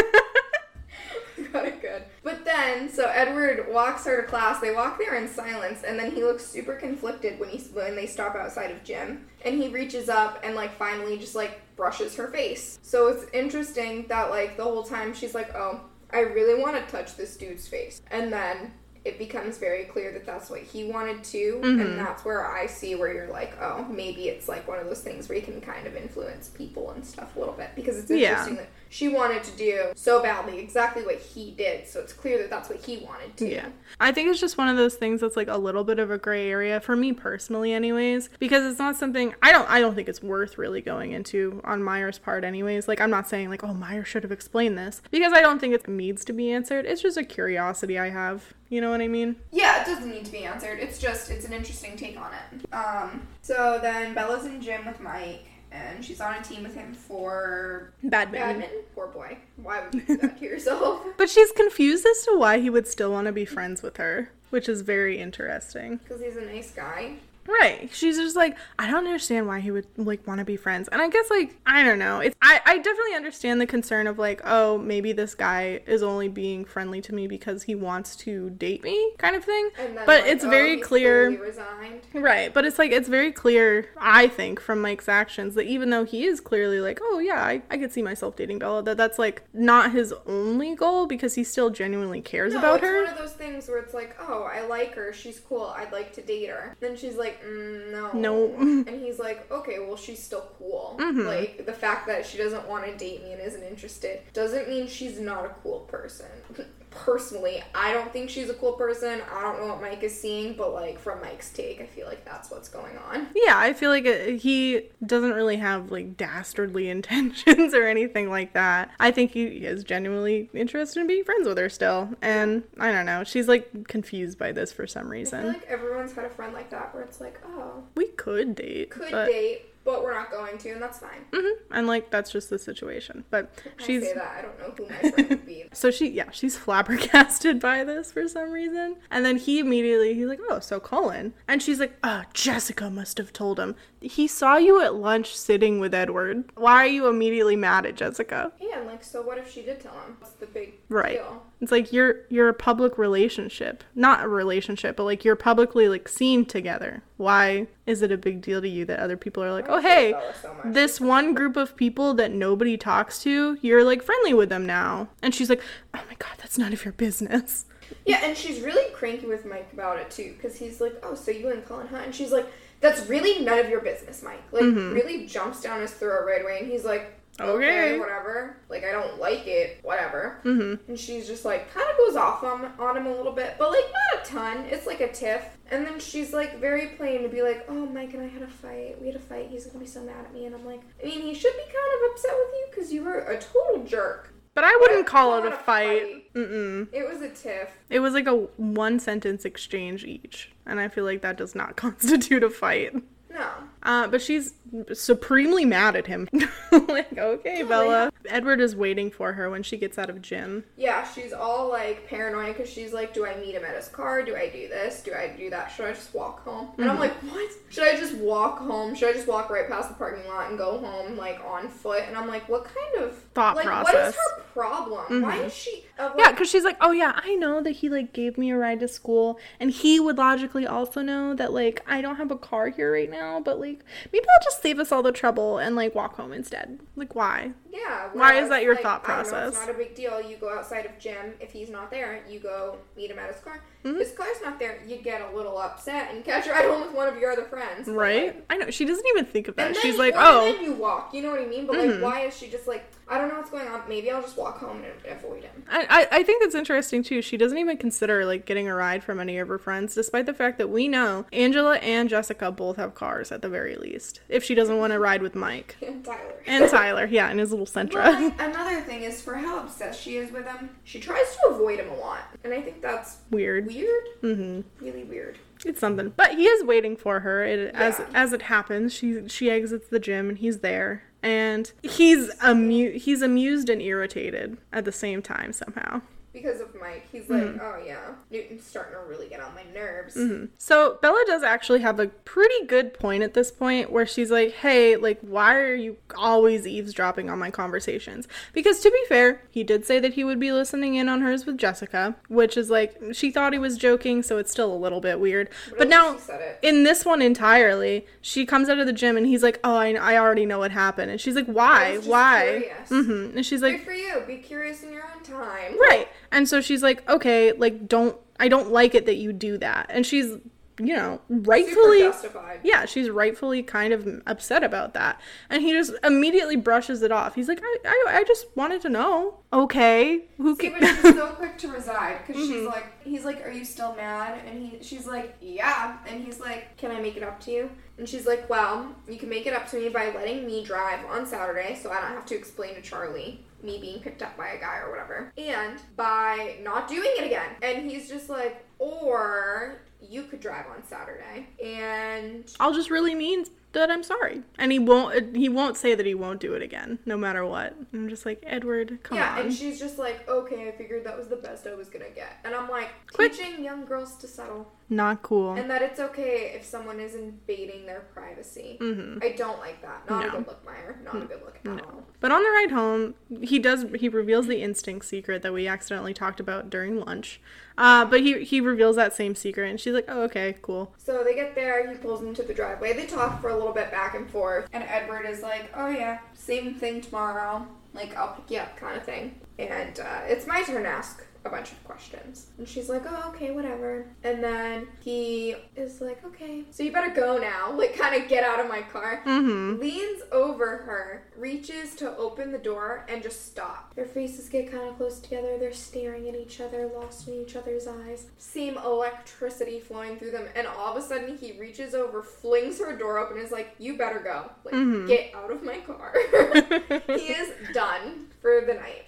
Got it good. But then, so Edward walks her to class. They walk there in silence, and then he looks super conflicted when he when they stop outside of gym. And he reaches up and like finally just like brushes her face. So it's interesting that like the whole time she's like, "Oh, I really want to touch this dude's face," and then it becomes very clear that that's what he wanted to, and mm-hmm. that's where I see where you're like, "Oh, maybe it's like one of those things where you can kind of influence people and stuff a little bit," because it's Yeah. interesting that she wanted to do so badly exactly what he did. So it's clear that that's what he wanted to. Yeah. I think it's just one of those things that's like a little bit of a gray area for me personally anyways because it's not something I don't I don't think it's worth really going into on Meyer's part anyways. Like I'm not saying like oh Meyer should have explained this because I don't think it needs to be answered. It's just a curiosity I have. You know what I mean? Yeah, it doesn't need to be answered. It's just it's an interesting take on it. Um, so then Bella's in gym with Mike, and she's on a team with him for Badminton. badminton. Poor boy. Why would you do that to yourself? (laughs) But she's confused as to why he would still want to be friends with her, which is very interesting. Because he's a nice guy. Right. She's just like, I don't understand why he would like want to be friends. And I guess like I don't know. It's I, I definitely understand the concern of like, oh, maybe this guy is only being friendly to me because he wants to date me kind of thing. But like, it's oh, very clear resigned. Right, but it's like it's very clear, I think, from Mike's actions that even though he is clearly like, oh yeah, I, I could see myself dating Bella, that that's like not his only goal because he still genuinely cares No, about it's her. one of those things where it's like, oh, I like her, she's cool, I'd like to date her. Then she's like, mm, no. No. (laughs) And he's like, okay, well, she's still cool. Mm-hmm. Like, the fact that she doesn't want to date me and isn't interested doesn't mean she's not a cool person. (laughs) Personally, I don't think she's a cool person. I don't know what Mike is seeing, but like, from Mike's take, I feel like that's what's going on. Yeah, I feel like it, he doesn't really have like dastardly (laughs) intentions or anything like that. I think he is genuinely interested in being friends with her still. And I don't know, she's like confused by this for some I feel reason. like everyone's had a friend like that where it's like, oh, We could date. could date, but we're not going to, and that's fine. Mhm, and like that's just the situation. But I she's say that, I don't know who my friend would be. (laughs) So she, yeah, she's flabbergasted by this for some reason. And then he immediately, he's like, oh, so Cullen. And she's like, oh, Jessica must have told him. He saw you at lunch sitting with Edward. Why are you immediately mad at Jessica? Yeah, and like, so what if she did tell him? What's the big Right. deal? It's like you're you're a public relationship. Not a relationship, but like you're publicly like seen together. Why is it a big deal to you that other people are like, "Oh, hey, so this one group of people that nobody talks to, you're like friendly with them now." And she's like, "Oh my god, that's none of your business." Yeah, and she's really cranky with Mike about it too, because he's like, "Oh, so you and Cullen, huh?" And she's like, "That's really none of your business, Mike." Like, mm-hmm. really jumps down his throat right away, and he's like, Mm-hmm. Okay. whatever. Like, I don't like it, whatever." Mhm. And she's just like, kind of goes off on on him a little bit, but like not a ton. It's like a tiff. And then she's like very plain to be like, "Oh, Mike and I had a fight. We had a fight. He's gonna be so mad at me." And I'm like, I mean, he should be kind of upset with you because you were a total jerk. But I wouldn't call it a fight. Mm-mm. It was a tiff. It was like a one sentence exchange each, and I feel like that does not (laughs) constitute a fight. No. Uh, but she's supremely mad at him. (laughs) like, okay, Bella. Edward is waiting for her when she gets out of gym. Yeah, she's all like paranoid because she's like, do I meet him at his car? Do I do this? Do I do that? Should I just walk home? And I'm like, what? Should I just walk home? Should I just walk right past the parking lot and go home like on foot? And I'm like, what kind of Thought like what process. is her problem? Why is she? uh, Yeah, because she's like, oh yeah, I know that he like gave me a ride to school, and he would logically also know that like I don't have a car here right now, but like maybe I'll just save us all the trouble and like walk home instead. Like, why? Yeah. Why is that your like, thought don't know, process? it's not a big deal. You go outside of gym. If he's not there, you go meet him at his car. Mhm. If his car's not there, you get a little upset and catch a ride (laughs) home with one of your other friends. Right? like, I know. She doesn't even think of that. She's like, oh. then you walk. You know what I mean? But like, why is she just like, I don't know what's going on. Maybe I'll just walk home and avoid him. I, I I think that's interesting too. She doesn't even consider like getting a ride from any of her friends, despite the fact that we know Angela and Jessica both have cars at the very least. If she doesn't want to ride with Mike (laughs) And Tyler. and Tyler, yeah, and his little Sentra. Well, like, another thing is for how obsessed she is with him, she tries to avoid him a lot. And I think that's Weird. weird. Mm-hmm. Really weird. It's something, but he is waiting for her. It, as Yeah. as it happens, she she exits the gym and he's there, and he's amu- he's amused and irritated at the same time somehow. Because of Mike. He's like, Mm-hmm. oh yeah, Newton's starting to really get on my nerves. So Bella does actually have a pretty good point at this point where she's like, "Hey, like why are you always eavesdropping on my conversations?" Because to be fair, he did say that he would be listening in on hers with Jessica, which is like she thought he was joking, so it's still a little bit weird. But, at now least she said it. in this one entirely, she comes out of the gym and he's like, "Oh, I, I already know what happened." And she's like, "Why? Why?" Mhm. And she's like, Good for you. Be curious in your own time. Right. And so she's like, okay, like, don't, I don't like it that you do that. And she's, you know, Super rightfully, justified. yeah, she's rightfully kind of upset about that. And he just immediately brushes it off. He's like, I, I, I just wanted to know. Okay. Who See, can. but she's so (laughs) quick to reside because Mm-hmm. she's like, he's like, "Are you still mad?" And he, she's like, "Yeah." And he's like, "Can I make it up to you?" And she's like, "Well, you can make it up to me by letting me drive on Saturday, so I don't have to explain to Charlie me being picked up by a guy or whatever, and by not doing it again." And he's just like, "Or you could drive on Saturday, and I'll just really mean that I'm sorry. And he won't, he won't say that he won't do it again, no matter what. And I'm just like, Edward, come yeah." on. And she's just like, "Okay, I figured that was the best I was gonna get." And I'm like, Quit. teaching young girls to settle. Not cool. And that it's okay if someone is invading their privacy. Mhm. I don't like that. Not No. a good look, Meyer. Not a good look at all. But on the ride home, he does he reveals the instinct secret that we accidentally talked about during lunch. Uh, but he he reveals that same secret, and she's like, "Oh, okay, cool." So they get there, he pulls into the driveway. They talk for a little bit back and forth. And Edward is like, oh yeah, same thing tomorrow. Like, I'll pick you up kind of thing. And uh, it's my turn ask a bunch of questions. And she's like, oh, okay, whatever. And then he is like, okay, so you better go now. (laughs) Like, kind of get out of my car. Mm-hmm. leans over her, reaches to open the door, and just stop. Their faces get kind of close together. They're staring at each other, lost in each other's eyes. Seem electricity flowing through them, and all of a sudden he reaches over, flings her door open, and is like, "You better go. Like, Mhm. get out of my car." (laughs) he is done for the night.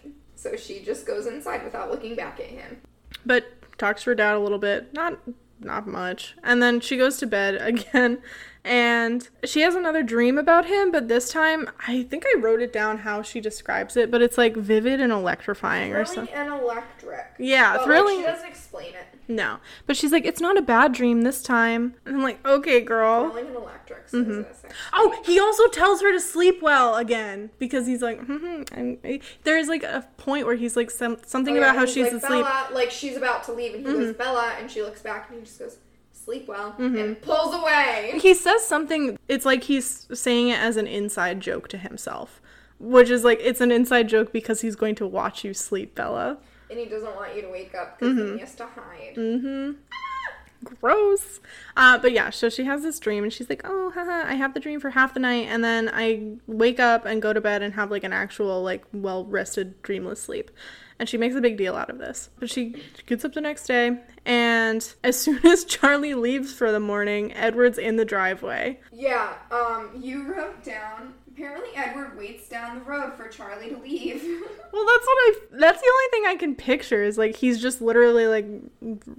So she just goes inside without looking back at him. but talks to her dad a little bit, not not much, and then she goes to bed (laughs) again. And she has another dream about him, but this time I think I wrote it down how she describes it, but it's like vivid and electrifying or Thrilling something. and electric. Yeah, But, like, she doesn't explain it. No, but she's like, it's not a bad dream this time, and I'm like, okay, girl. Thrilling and electric. Says mm-hmm. this, actually. Oh, he also tells her to sleep well again because he's like, hmm and there's like a point where he's like some, something Oh, yeah, about how she's like, asleep. Bella, like she's about to leave, and he goes, mm-hmm. Bella, and she looks back, and he just goes, sleep well, mm-hmm. and pulls away. He says something. It's like he's saying it as an inside joke to himself, which is like it's an inside joke because he's going to watch you sleep, Bella. And he doesn't want you to wake up because then he has to hide. Mm-hmm. Gross. Uh, but yeah, so she has this dream and she's like, oh, haha, I have the dream for half the night and then I wake up and go to bed and have like an actual, like, well rested, dreamless sleep. And she makes a big deal out of this. But she gets up the next day and as (laughs) soon as Charlie leaves for the morning, Edward's in the driveway. Yeah, um, you wrote down. Apparently, Edward waits down the road for Charlie to leave. (laughs) Well, that's what I. That's the only thing I can picture is like he's just literally like,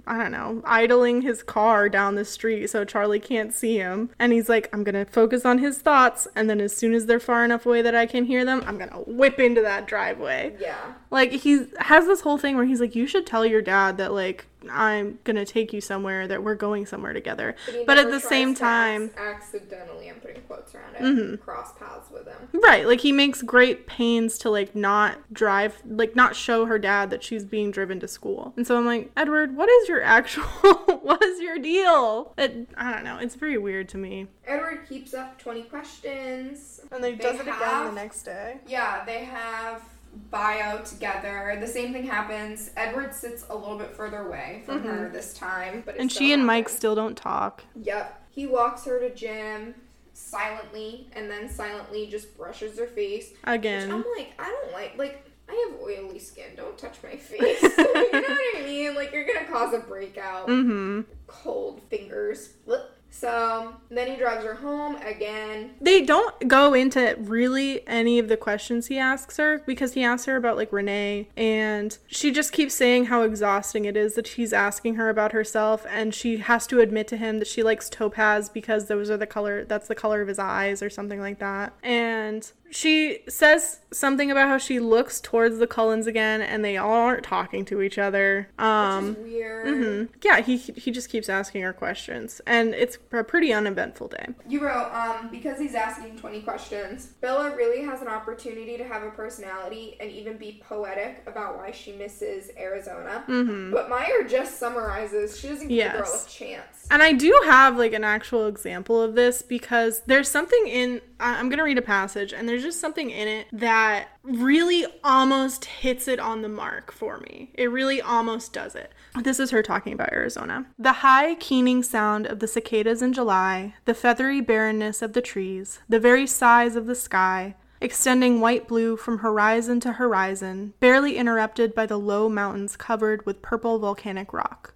I don't know, idling his car down the street so Charlie can't see him. And he's like, I'm gonna focus on his thoughts, and then as soon as they're far enough away that I can hear them, I'm gonna whip into that driveway. yeah. Like he has this whole thing where he's like, you should tell your dad that like I'm gonna take you somewhere that we're going somewhere together. he But at the same time, ac- accidentally, I'm putting quotes around it, mm-hmm. cross paths with him. Right, like he makes great pains to like not drive, like not show her dad that she's being driven to school. And so I'm like, Edward, what is your (laughs) actual, what is your deal? It, I don't know. It's very weird to me. Edward keeps up 20 questions. And they, They does it again the next day. Yeah, they have bio together. The same thing happens. Edward sits a little bit further away from her this time, but And she and Mike still don't talk. Yep. He walks her to gym silently and then silently just brushes her face. Which Again. I'm like, I don't like like I have oily skin. Don't touch my (laughs) face. (laughs) you know what I mean? Like you're gonna cause a breakout. Mm-hmm. Cold fingers. Blech. So then he drives her home again. They don't go into really any of the questions he asks her because he asks her about like Renee and she just keeps saying how exhausting it is that he's asking her about herself and she has to admit to him that she likes topaz because those are the color that's the color of his eyes or something like that. And she says something about how she looks towards the Cullens again and they all aren't talking to each other. Um Which is weird. mhm. yeah, he he just keeps asking her questions and it's a pretty uneventful day. You wrote, um, because he's asking 20 questions, Bella really has an opportunity to have a personality and even be poetic about why she misses Arizona. Mhm. But Meyer just summarizes. She doesn't give the girl a chance. And I do have like an actual example of this because there's something in I'm going to read a passage and there's just something in it that really almost hits it on the mark for me. It really almost does it. This is her talking about Arizona. The high keening sound of the cicadas in July, the feathery barrenness of the trees, the very size of the sky, extending white blue from horizon to horizon, barely interrupted by the low mountains covered with purple volcanic rock.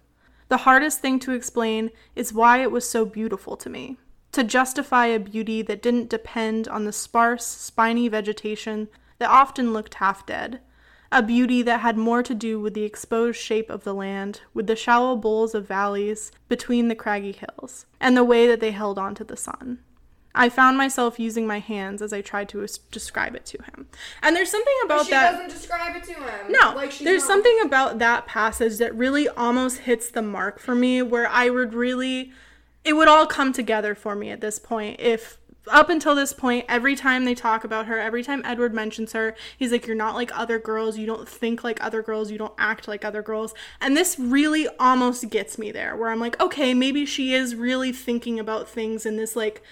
The hardest thing to explain is why it was so beautiful to me. To justify a beauty that didn't depend on the sparse, spiny vegetation that often looked half dead. A beauty that had more to do with the exposed shape of the land, with the shallow bowls of valleys between the craggy hills, and the way that they held on to the sun. I found myself using my hands as I tried to describe it to him. And there's something about she that. doesn't describe it to him. No, like there's not- something about that passage that really almost hits the mark for me where I would really it would all come together for me at this point. If up until this point every time they talk about her every time Edward mentions her he's like you're not like other girls. You don't think like other girls. You don't act like other girls. And this really almost gets me there where I'm like okay maybe she is really thinking about things in this like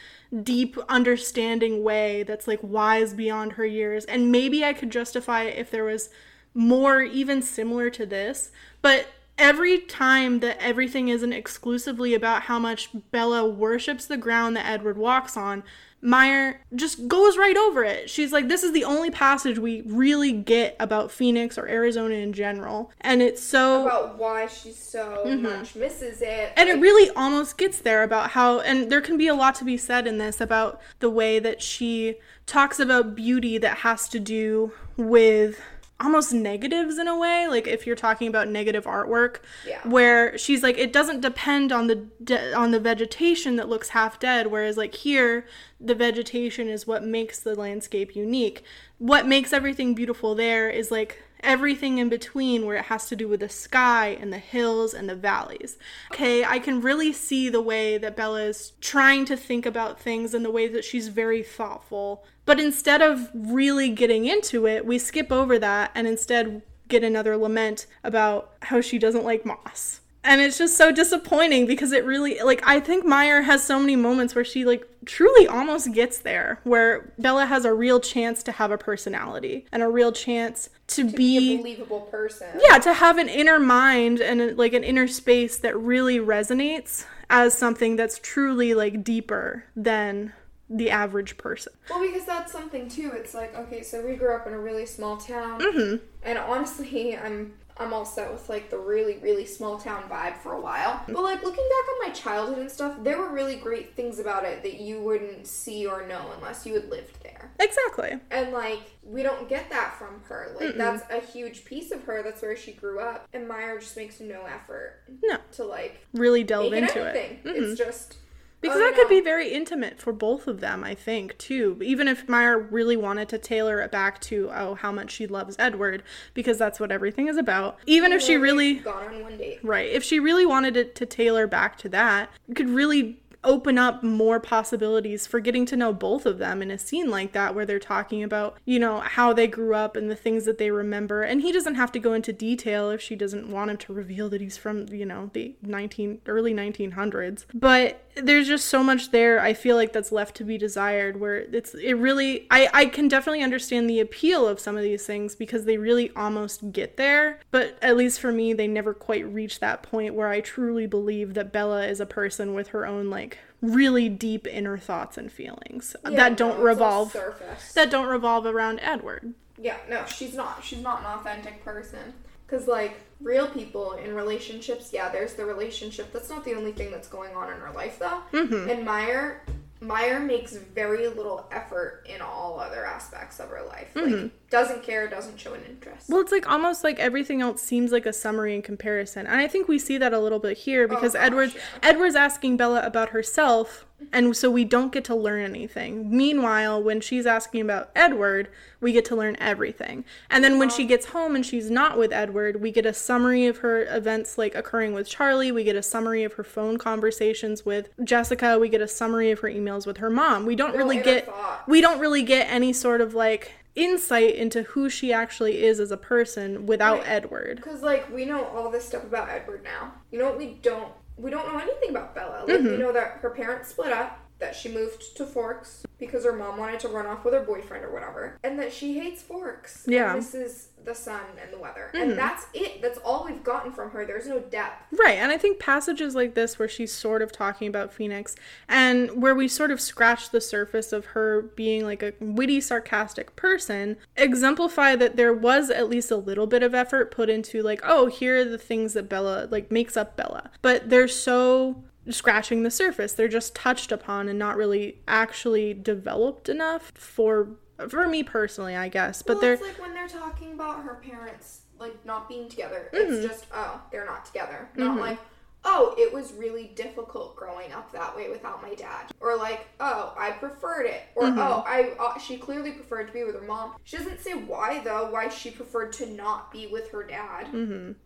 deep understanding way that's like wise beyond her years. And maybe I could justify it if there was more even similar to this but every time that everything isn't exclusively about how much Bella worships the ground that Edward walks on, Meyer just goes right over it. She's like, this is the only passage we really get about Phoenix or Arizona in general. And it's so. about why she so much misses it. Mm-hmm. and it really almost gets there about how, and there can be a lot to be said in this about the way that she talks about beauty that has to do with almost negatives in a way like if you're talking about negative artwork Yeah. where she's like it doesn't depend on the de- on the vegetation that looks half dead whereas like here the vegetation is what makes the landscape unique what makes everything beautiful there is like everything in between where it has to do with the sky and the hills and the valleys. Okay, I can really see the way that Bella is trying to think about things and the way that she's very thoughtful. But instead of really getting into it, we skip over that and instead get another lament about how she doesn't like moss. And it's just so disappointing because it really like I think Meyer has so many moments where she like truly almost gets there where Bella has a real chance to have a personality and a real chance to, to be be a believable person. yeah to have an inner mind and like an inner space that really resonates as something that's truly like deeper than the average person Well, because that's something too. It's like, okay, so we grew up in a really small town, Mm-hmm. and honestly, (laughs) I'm I'm all set with like the really really small town vibe for a while. But like looking back on my childhood and stuff, there were really great things about it that you wouldn't see or know unless you had lived there. exactly And like we don't get that from her. Like that's a huge piece of her. That's where she grew up. And Meyer just makes no effort no to like really delve into anything. it Mhm. It's just Because Oh, that could be very intimate for both of them, I think, too. Even if Meyer really wanted to tailor it back to, oh, how much she loves Edward, because that's what everything is about. Even if she really. gone on one date. Right. If she really wanted it to tailor back to that, it could really open up more possibilities for getting to know both of them in a scene like that where they're talking about, you know, how they grew up and the things that they remember. And he doesn't have to go into detail if she doesn't want him to reveal that he's from, you know, the 19 early 1900s. But there's just so much there I feel like that's left to be desired where it's it really I I can definitely understand the appeal of some of these things because they really almost get there, but at least for me they never quite reach that point where I truly believe that Bella is a person with her own like really deep inner thoughts and feelings Yeah, that don't all revolve surface. that don't revolve around Edward. Yeah, no, she's not. She's not an authentic person. Because, like, real people in relationships, yeah, there's the relationship. That's not the only thing that's going on in her life, though. Mm-hmm. And Meyer, Meyer makes very little effort in all other aspects of her life. Like, doesn't care, doesn't show an interest. Mm-hmm. Well, it's like almost like everything else seems like a summary in comparison. And I think we see that a little bit here because gosh, Edward's yeah. Edward's asking Bella about herself and so we don't get to learn anything. Meanwhile, when she's asking about Edward, we get to learn everything. And then when she gets home and she's not with Edward, we get a summary of her events like occurring with Charlie, we get a summary of her phone conversations with Jessica, we get a summary of her emails with her mom. We don't really get we don't really get any sort of like insight into who she actually is as a person without Right. Edward. Because like we know all this stuff about Edward now. You know what we don't we don't know anything about Bella. Like Mm-hmm. we know that her parents split up, that she moved to Forks because her mom wanted to run off with her boyfriend or whatever, and that she hates Forks. Yeah. Mm-hmm. misses the sun and the weather. And that's it. That's all we've gotten from her. There's no depth. Right, and I think passages like this where she's sort of talking about Phoenix and where we sort of scratch the surface of her being like a witty, sarcastic person exemplify that there was at least a little bit of effort put into like, oh, here are the things that Bella like makes up Bella. But they're so scratching the surface. They're just touched upon and not really actually developed enough for for me personally, I guess. But well, they're like when they're talking about her parents like not being together. Mm-hmm. It's just oh, they're not together. Not like oh, it was really difficult growing up that way without my dad. Or like oh, I preferred it. Or Mm-hmm. oh, I uh, she clearly preferred to be with her mom. She doesn't say why though. Why she preferred to not be with her dad.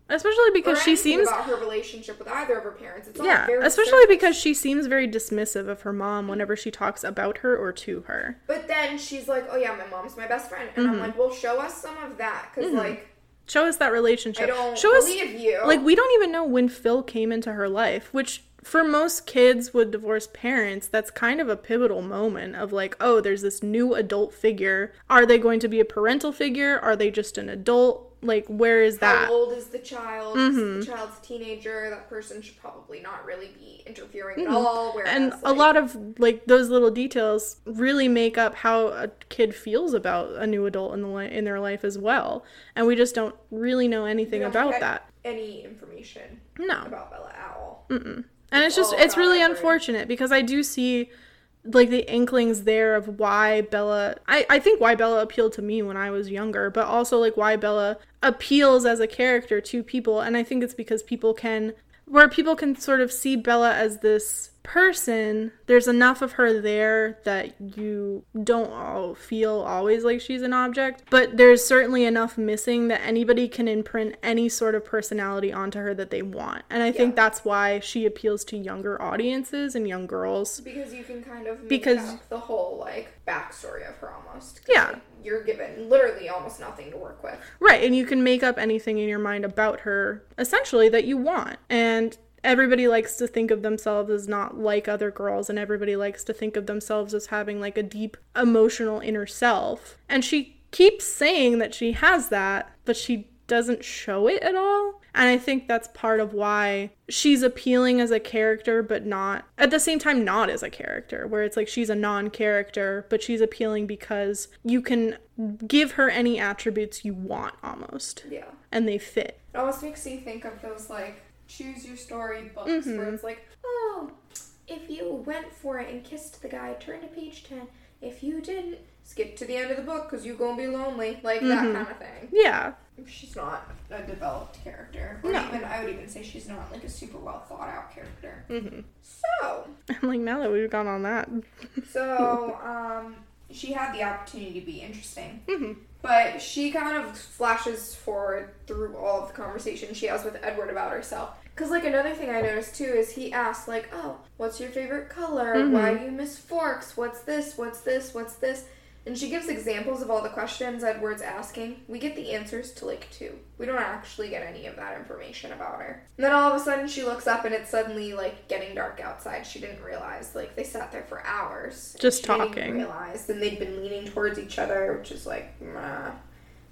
especially because Mm-hmm. she seems about her relationship with either of her parents. It's all Yeah, very especially because she seems very dismissive of her mom whenever she talks about her or to her. But then she's like, oh yeah, my mom's my best friend, and Mm-hmm. I'm like, well, show us some of that, because like Show us that relationship. I don't Show us you. like we don't even know when Phil came into her life, which for most kids with divorced parents, that's kind of a pivotal moment of like, oh, there's this new adult figure. Are they going to be a parental figure? Are they just an adult? Like, where is that? How old is the child? Mm-hmm. The child's a teenager. That person should probably not really be interfering at all. Whereas, Mm-hmm. and a like, lot of like those little details really make up how a kid feels about a new adult in the li- in their life as well and we just don't really know anything about that Any information no about Bella at all? and it's just it's really unfortunate because i do see like the inklings there of why bella I, I think why bella appealed to me when i was younger but also like why bella appeals as a character to people. And i think it's because people can where people can sort of see bella as this person there's enough of her there that you don't all feel always like she's an object but there's certainly enough missing that anybody can imprint any sort of personality onto her that they want and i think that's why she appeals to younger audiences and young girls Because you can kind of make Because- the whole like backstory of her almost. Yeah. like, you're given literally almost nothing to work with. Right, and you can make up anything in your mind about her, essentially, that you want. And everybody likes to think of themselves as not like other girls, and everybody likes to think of themselves as having like a deep emotional inner self. And she keeps saying that she has that, but she doesn't show it at all. And I think that's part of why she's appealing as a character, but not at the same time, not as a character, where it's like she's a non character, but she's appealing because you can give her any attributes you want almost, Yeah. and they fit. It almost makes you think of those like choose your story books Mm-hmm. where it's like, oh, if you went for it and kissed the guy, turn to page 10, if you didn't, skip to the end of the book because you're gonna be lonely. Like that Mhm. kind of thing. Yeah. She's not a developed character. Or No. even, I would even say she's not like a super well thought out character. hmm So, (laughs) I'm like, now that we've gone on that. (laughs) so, um, she had the opportunity to be interesting. hmm But she kind of flashes forward through all of the conversation she has with Edward about herself. Because, like, another thing I noticed too is he asked, like, oh, what's your favorite color? Mhm. Why do you miss forks? What's this? What's this? What's this? And she gives examples of all the questions Edward's asking. We get the answers to, like, two. We don't actually get any of that information about her. And then all of a sudden she looks up and it's suddenly, like, getting dark outside. She didn't realize. Like, they sat there for hours. Just She didn't talking. realize. And they'd been leaning towards each other, which is like, meh.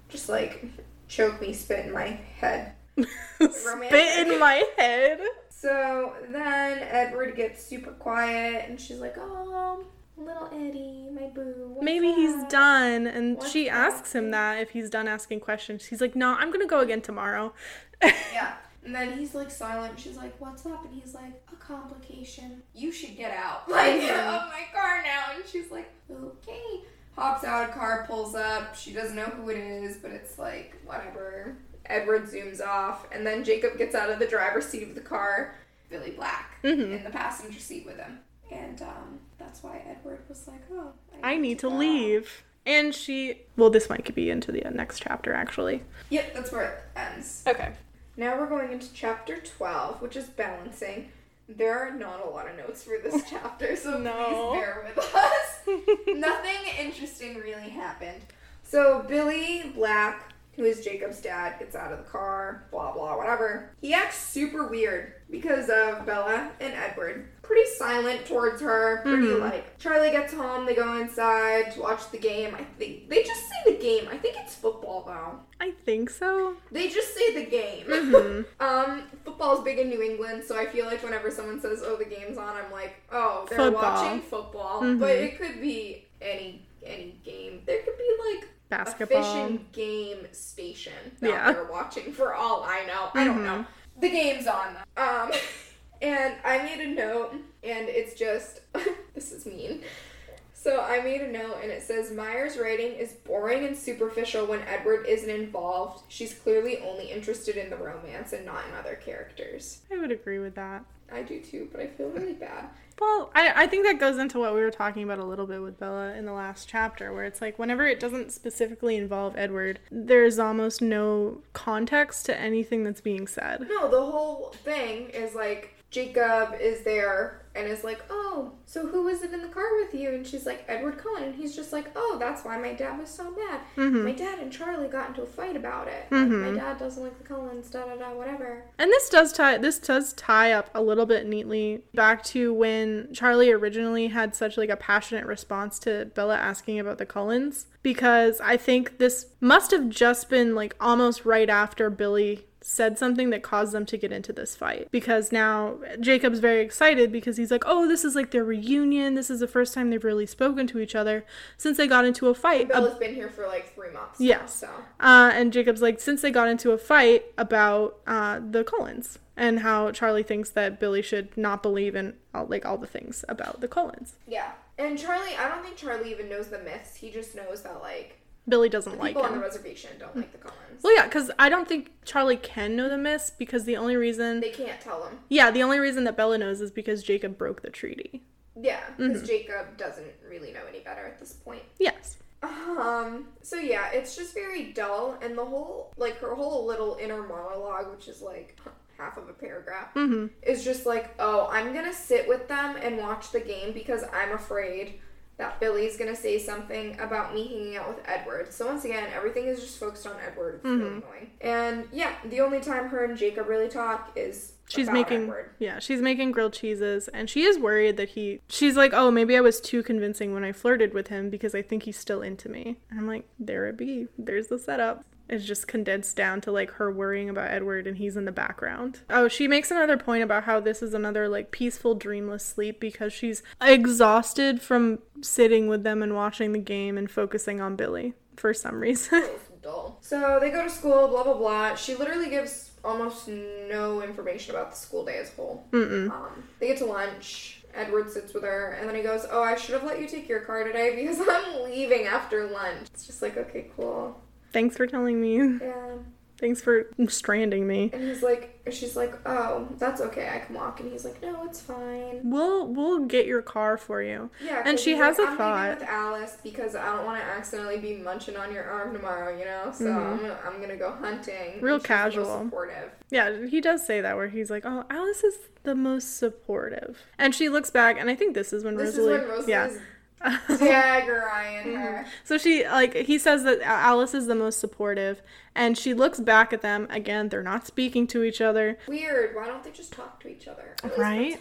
just like choke me, spit in my head. (laughs) Spit in my head. So then Edward gets super quiet, and she's like, "Oh, little Eddie, my boo." what's Maybe he's done. And What's she asks him that if he's done asking questions. He's like, no, I'm going to go again tomorrow. (laughs) Yeah. And then he's like silent. She's like, "What's up?" And he's like, "A complication. You should get out, (laughs) like, Mhm. of my car now." And she's like, "Okay." Hops out. A car pulls up. She doesn't know who it is, but it's like whatever. Edward zooms off, and then Jacob gets out of the driver's seat of the car. Billy Black Mhm. in the passenger seat with him, and um, that's why Edward was like, "Oh, I need to go." leave. And she, well, this might be into the uh, next chapter, actually. Yep, that's where it ends. Okay. Now we're going into chapter 12, which is balancing. There are not a lot of notes for this (laughs) chapter, so No. please bear with us. (laughs) Nothing interesting really happened. So Billy Black, who is Jacob's dad, gets out of the car, blah blah, whatever. He acts super weird because of Bella and Edward. Pretty silent towards her, pretty Mhm. like Charlie gets home, they go inside to watch the game. I think they just say the game. I think it's football though. I think so. They just say the game. Mhm. (laughs) um, football's big in New England, so I feel like whenever someone says, "Oh, the game's on," I'm like, "Oh, they're Football. watching football." Mhm. But it could be any any game. There could be like Basketball. a fishing game station that Yeah. they're watching. For all I know, I don't Mhm. know. The game's on. Um, (laughs) and I made a note, and it's just (laughs) this is mean. So I made a note and it says Meyer's writing is boring and superficial when Edward isn't involved. She's clearly only interested in the romance and not in other characters. I would agree with that. I do too, but I feel really bad. Well, I, I think that goes into what we were talking about a little bit with Bella in the last chapter, where it's like whenever it doesn't specifically involve Edward, there's almost no context to anything that's being said. No, the whole thing is like Jacob is there and is like, "Oh, so who was it in the car with you?" And she's like, "Edward Cullen." And he's just like, "Oh, that's why my dad was so mad. Mhm. My dad and Charlie got into a fight about it. Like, Mhm. my dad doesn't like the Cullens. Da da da. Whatever." And this does tie this does tie up a little bit neatly back to when Charlie originally had such like a passionate response to Bella asking about the Cullens because I think this must have just been like almost right after Billy said something that caused them to get into this fight because now Jacob's very excited because he's like, "Oh, this is like their reunion. This is the first time they've really spoken to each other since they got into a fight." Bella's been here for like three months. Yes. so Uh, and Jacob's like, since they got into a fight about uh, the Cullens and how Charlie thinks that Billy should not believe in all, like all the things about the Cullens. yeah. And Charlie, I don't think Charlie even knows the myths. He just knows that like Billy doesn't like people on the reservation don't like the Cullens. Well, yeah, because I don't think Charlie can know the myths because the only reason, They can't tell him. yeah, the only reason that Bella knows is because Jacob broke the treaty. Yeah, because Mm-hmm. Jacob doesn't really know any better at this point. Yes. Um, so yeah, it's just very dull, and the whole, like, her whole little inner monologue, which is like half of a paragraph, Mm-hmm. is just like, oh, I'm gonna sit with them and watch the game because I'm afraid that Billy's gonna say something about me hanging out with Edward. So once again, everything is just focused on Edward. It's really Mm-hmm. annoying. And yeah, the only time her and Jacob really talk is She's about making Edward. yeah, she's making grilled cheeses and she is worried that he she's like, "Oh, maybe I was too convincing when I flirted with him because I think he's still into me." And I'm like, "There it be. There's the setup." It's just condensed down to like her worrying about Edward and he's in the background. Oh, she makes another point about how this is another like peaceful dreamless sleep because she's exhausted from sitting with them and watching the game and focusing on Billy for some reason. (laughs) Dull. So they go to school, blah blah blah. She literally gives almost no information about the school day as a whole. Um, they get to lunch. Edward sits with her, and then he goes, "Oh, I should have let you take your car today because (laughs) I'm leaving after lunch." It's just like, okay, cool, Thanks for telling me. yeah. Thanks for stranding me. And he's like, she's like, "Oh, that's okay, I can walk," and he's like, "No, it's fine." We'll we'll get your car for you. Yeah, And she has like, a I'm thought. with Alice because I don't want to accidentally be munching on your arm tomorrow, you know. So I'm gonna I'm gonna go hunting. Mm-hmm. Real casual. supportive. Yeah, he does say that where he's like, "Oh, Alice is the most supportive," and she looks back, and I think this is when This Rosalie, is when Rosalie's yeah. Dagger eyeing mm-hmm. her. So she like he says that Alice is the most supportive, and she looks back at them again. They're not speaking to each other, Weird. Why don't they just talk to each other? Right?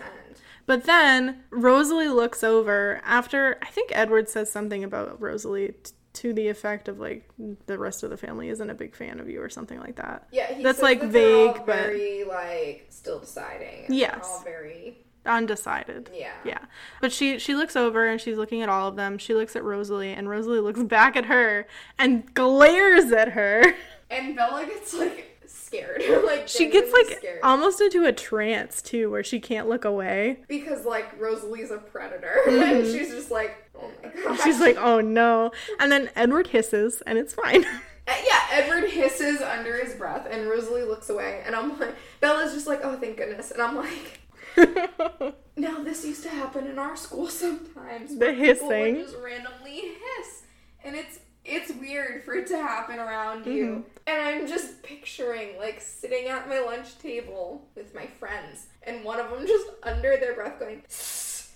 but then Rosalie looks over after I think Edward says something about Rosalie t- to the effect of like the rest of the family isn't a big fan of you or something like that. Yeah, That's, like, that vague, but- very like still deciding. Yes. all very Undecided. yeah. Yeah. But she she looks over and she's looking at all of them. She looks at Rosalie and Rosalie looks back at her and glares at her. And Bella gets like scared. (laughs) (laughs) like She gets like scared. almost into a trance too where she can't look away. because like Rosalie's a predator, (laughs) and she's just like, oh my god. Mm-hmm. She's like, "Oh no." And then Edward hisses and it's fine. Uh, yeah, Edward hisses under his breath, and Rosalie looks away, and I'm like, Bella's just like, oh, thank goodness, and I'm like, (laughs) now this used to happen in our school (laughs) sometimes. The where people would hissing. just randomly hiss, and it's it's weird for it to happen around Mm-hmm. you. And I'm just picturing like sitting at my lunch table with my friends, and one of them just under their breath going.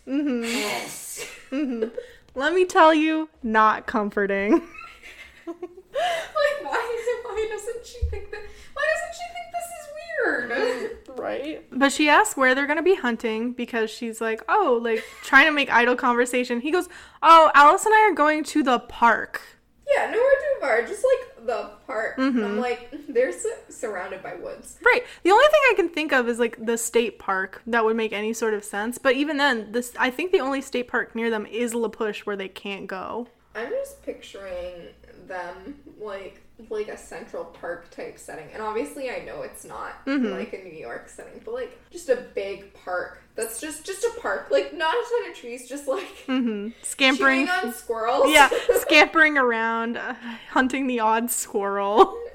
mhm. Hiss. Mhm. Let me tell you, not comforting. (laughs) like why is it? why doesn't she think that why doesn't she think this is weird? (laughs) Right. But she asks where they're going to be hunting because she's like, oh, like trying to make idle conversation. He goes, oh, Alice and I are going to the park. Yeah, nowhere too far. Just like the park. Mm-hmm. I'm like, (laughs) they're su- surrounded by woods. Right. The only thing I can think of is like the state park that would make any sort of sense. But even then, this I think the only state park near them is La Push where they can't go. I'm just picturing them like like a central park type setting, and obviously I know it's not Mm-hmm. like a New York setting, but like just a big park. That's just just a park, like not a ton of trees, just like hmm Scampering. on squirrels. Yeah, (laughs) scampering around, uh, hunting the odd squirrel. (laughs)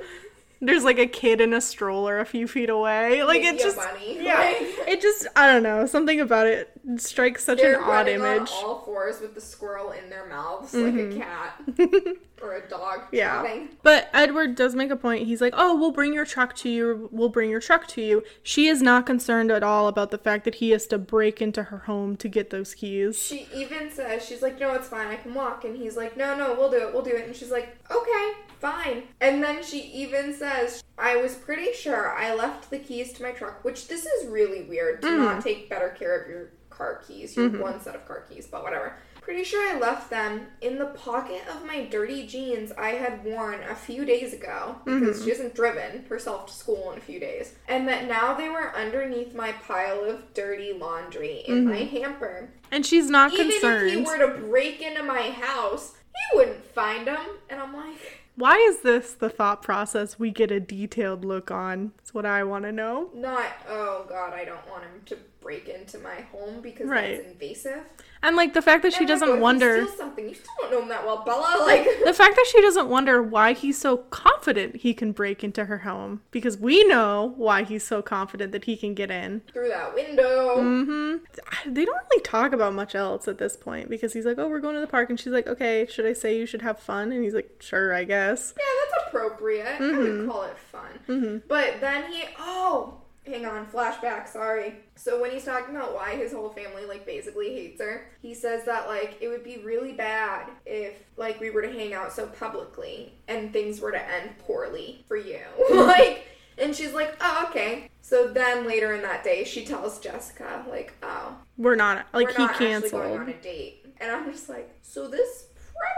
There's like a kid in a stroller a few feet away. Like it Maybe a just. Yeah. (laughs) Like, It just I don't know, something about it strikes such an odd image. all fours with the squirrel in their mouths, Mhm. like a cat (laughs) or a dog. Yeah. But Edward does make a point. He's like, "Oh, we'll bring your truck to you. We'll bring your truck to you." She is not concerned at all about the fact that he has to break into her home to get those keys. She even says, she's like, no, it's fine, I can walk. And he's like, no, no, we'll do it, we'll do it. And she's like, okay, fine. And then she even says, I was pretty sure I left the keys to my truck, which this is really weird to not mm. take better care of your car keys, your mm-hmm. one set of car keys, but whatever. Pretty sure I left them in the pocket of my dirty jeans I had worn a few days ago because mm-hmm. she hasn't driven herself to school in a few days. And that now they were underneath my pile of dirty laundry in my mm-hmm. hamper. And she's not Even concerned. Even if he were to break into my house, he wouldn't find them. And I'm like, Why is this the thought process we get a detailed look on? That's what I want to know. not, oh god, I don't want him to break into my home because Right. that's invasive. And like the fact that she And, doesn't wonder something. You still don't know him that well, Bella. (laughs) Like, (laughs) the fact that she doesn't wonder why he's so confident he can break into her home because we know why he's so confident that he can get in. through that window. Mm-hmm. They don't really talk about much else at this point because he's like, "Oh, we're going to the park," and she's like, "Okay, should I say you should have fun?" And he's like, "Sure, I guess." Yeah, that's appropriate. I would call it fun. Mm-hmm. But then he, oh, hang on, flashback, sorry. So when he's talking about why his whole family, like, basically hates her, he says that, like, it would be really bad if, like, we were to hang out so publicly and things were to end poorly for you. (laughs) like, and she's like, oh, okay. So then later in that day, she tells Jessica, like, oh, We're not like we're he not actually going canceled. on a date. And I'm just like, so this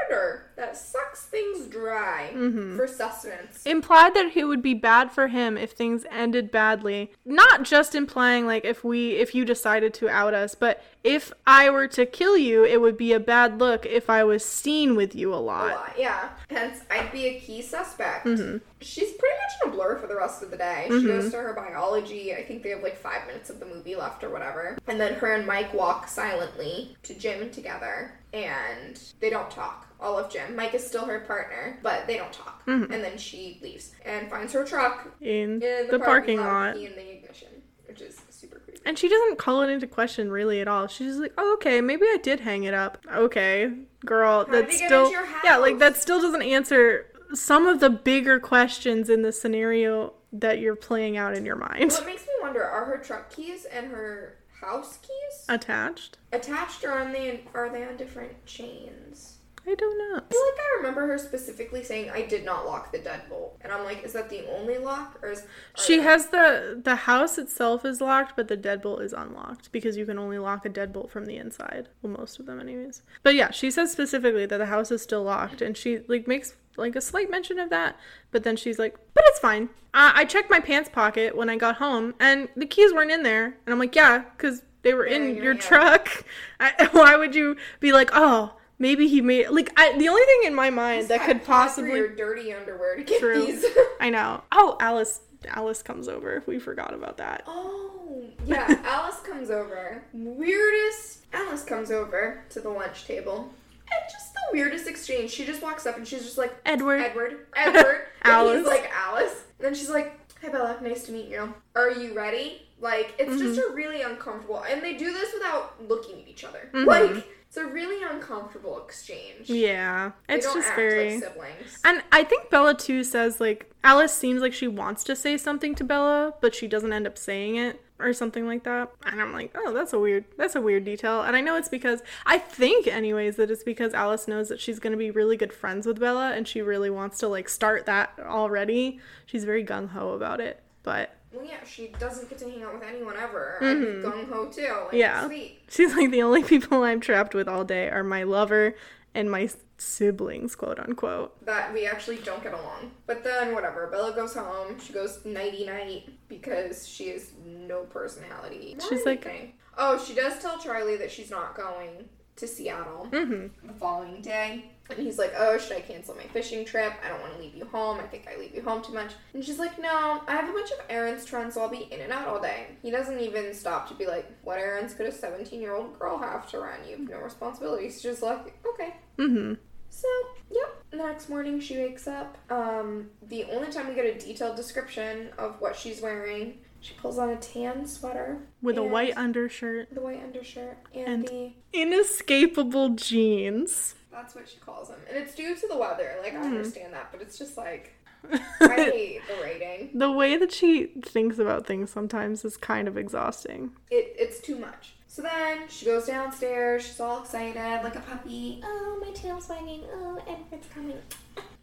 predator that sucks things dry Mm-hmm. for sustenance. implied that it would be bad for him if things ended badly not just implying like if we if you decided to out us but if i were to kill you it would be a bad look if i was seen with you a A lot lot, yeah. Hence, I'd be a key suspect. Mm-hmm. She's pretty much in a blur for the rest of the day. She goes to her biology. I think they have like five minutes of the movie left or whatever. And then her and Mike walk silently to gym together, and they don't talk. All of Jim. Mike is still her partner, but they don't talk. Mm-hmm. And then she leaves and finds her truck in, in the, parking, lot, key in the ignition, which is super creepy. and she doesn't call it into question really at all she's just like oh okay maybe i did hang it up okay girl did that you get still yeah like that still doesn't answer some of the bigger questions in the scenario that you're playing out in your mind Well, it makes me wonder: Are her truck keys and her house keys attached attached, or are they are they on different chains? I don't know I feel like I remember her specifically saying, "I did not lock the deadbolt," and I'm like, "Is that the only lock, or is She has the the house itself is locked, but the deadbolt is unlocked because you can only lock a deadbolt from the inside. Well, most of them, anyways. But yeah, she says specifically that the house is still locked, and she like makes like a slight mention of that. But then she's like, "But it's fine. Uh, I checked my pants pocket when I got home, and the keys weren't in there." And I'm like, "Yeah, because they were in yeah, your yeah. truck. (laughs) I, (laughs) why would you be like, oh?" Maybe he made like I, the only thing in my mind that could possibly your dirty underwear to get True. these. (laughs) I know. Oh, Alice Alice comes over. We forgot about that. oh yeah, (laughs) Alice comes over. Weirdest. Alice comes over to the lunch table. And just the weirdest exchange. She just walks up and she's just like, Edward. Edward, (laughs) Edward. Alice. he's like, Alice. And then she's like, Hi Bella, nice to meet you. Are you ready? Like, it's just Mm-hmm. a really uncomfortable. And they do this without looking at each other. Mhm. Like, it's a really uncomfortable exchange. Yeah. They It's just very like siblings. And I think Bella too says like Alice seems like she wants to say something to Bella, but she doesn't end up saying it or something like that. And I'm like, "Oh, that's a weird that's a weird detail." And I know it's because I think anyways that it's because Alice knows that she's going to be really good friends with Bella and she really wants to like start that already. She's very gung ho about it. But Well, yeah, she doesn't get to hang out with anyone ever. I'd gung ho too. Like, Yeah. Sweet. She's like the only (laughs) people I'm trapped with all day are my lover and my siblings, quote unquote. That we actually don't get along. But then, whatever. Bella goes home. She goes nighty night because she has no personality. Not She's like- Oh, she does tell Charlie that she's not going to Seattle Mm-hmm. the following day. And he's like, Oh, should I cancel my fishing trip? I don't want to leave you home. I think I leave you home too much. And she's like, No, I have a bunch of errands to run, so I'll be in and out all day. He doesn't even stop to be like, What errands could a 17 year old girl have to run? You have no responsibilities. She's just like, Okay. Mm-hmm. So, yep. The next morning she wakes up. Um, the only time we get a detailed description of what she's wearing, she pulls on a tan sweater With a white undershirt the white undershirt and, and- the inescapable jeans. That's what she calls them. And it's due to the weather. Like I Mhm. understand that, but it's just like (laughs) I hate the rating. the way that she thinks about things sometimes is kind of exhausting. It it's too much. So then she goes downstairs. She's all excited, like a puppy. Oh, my tail's wagging. Oh, Edward's coming.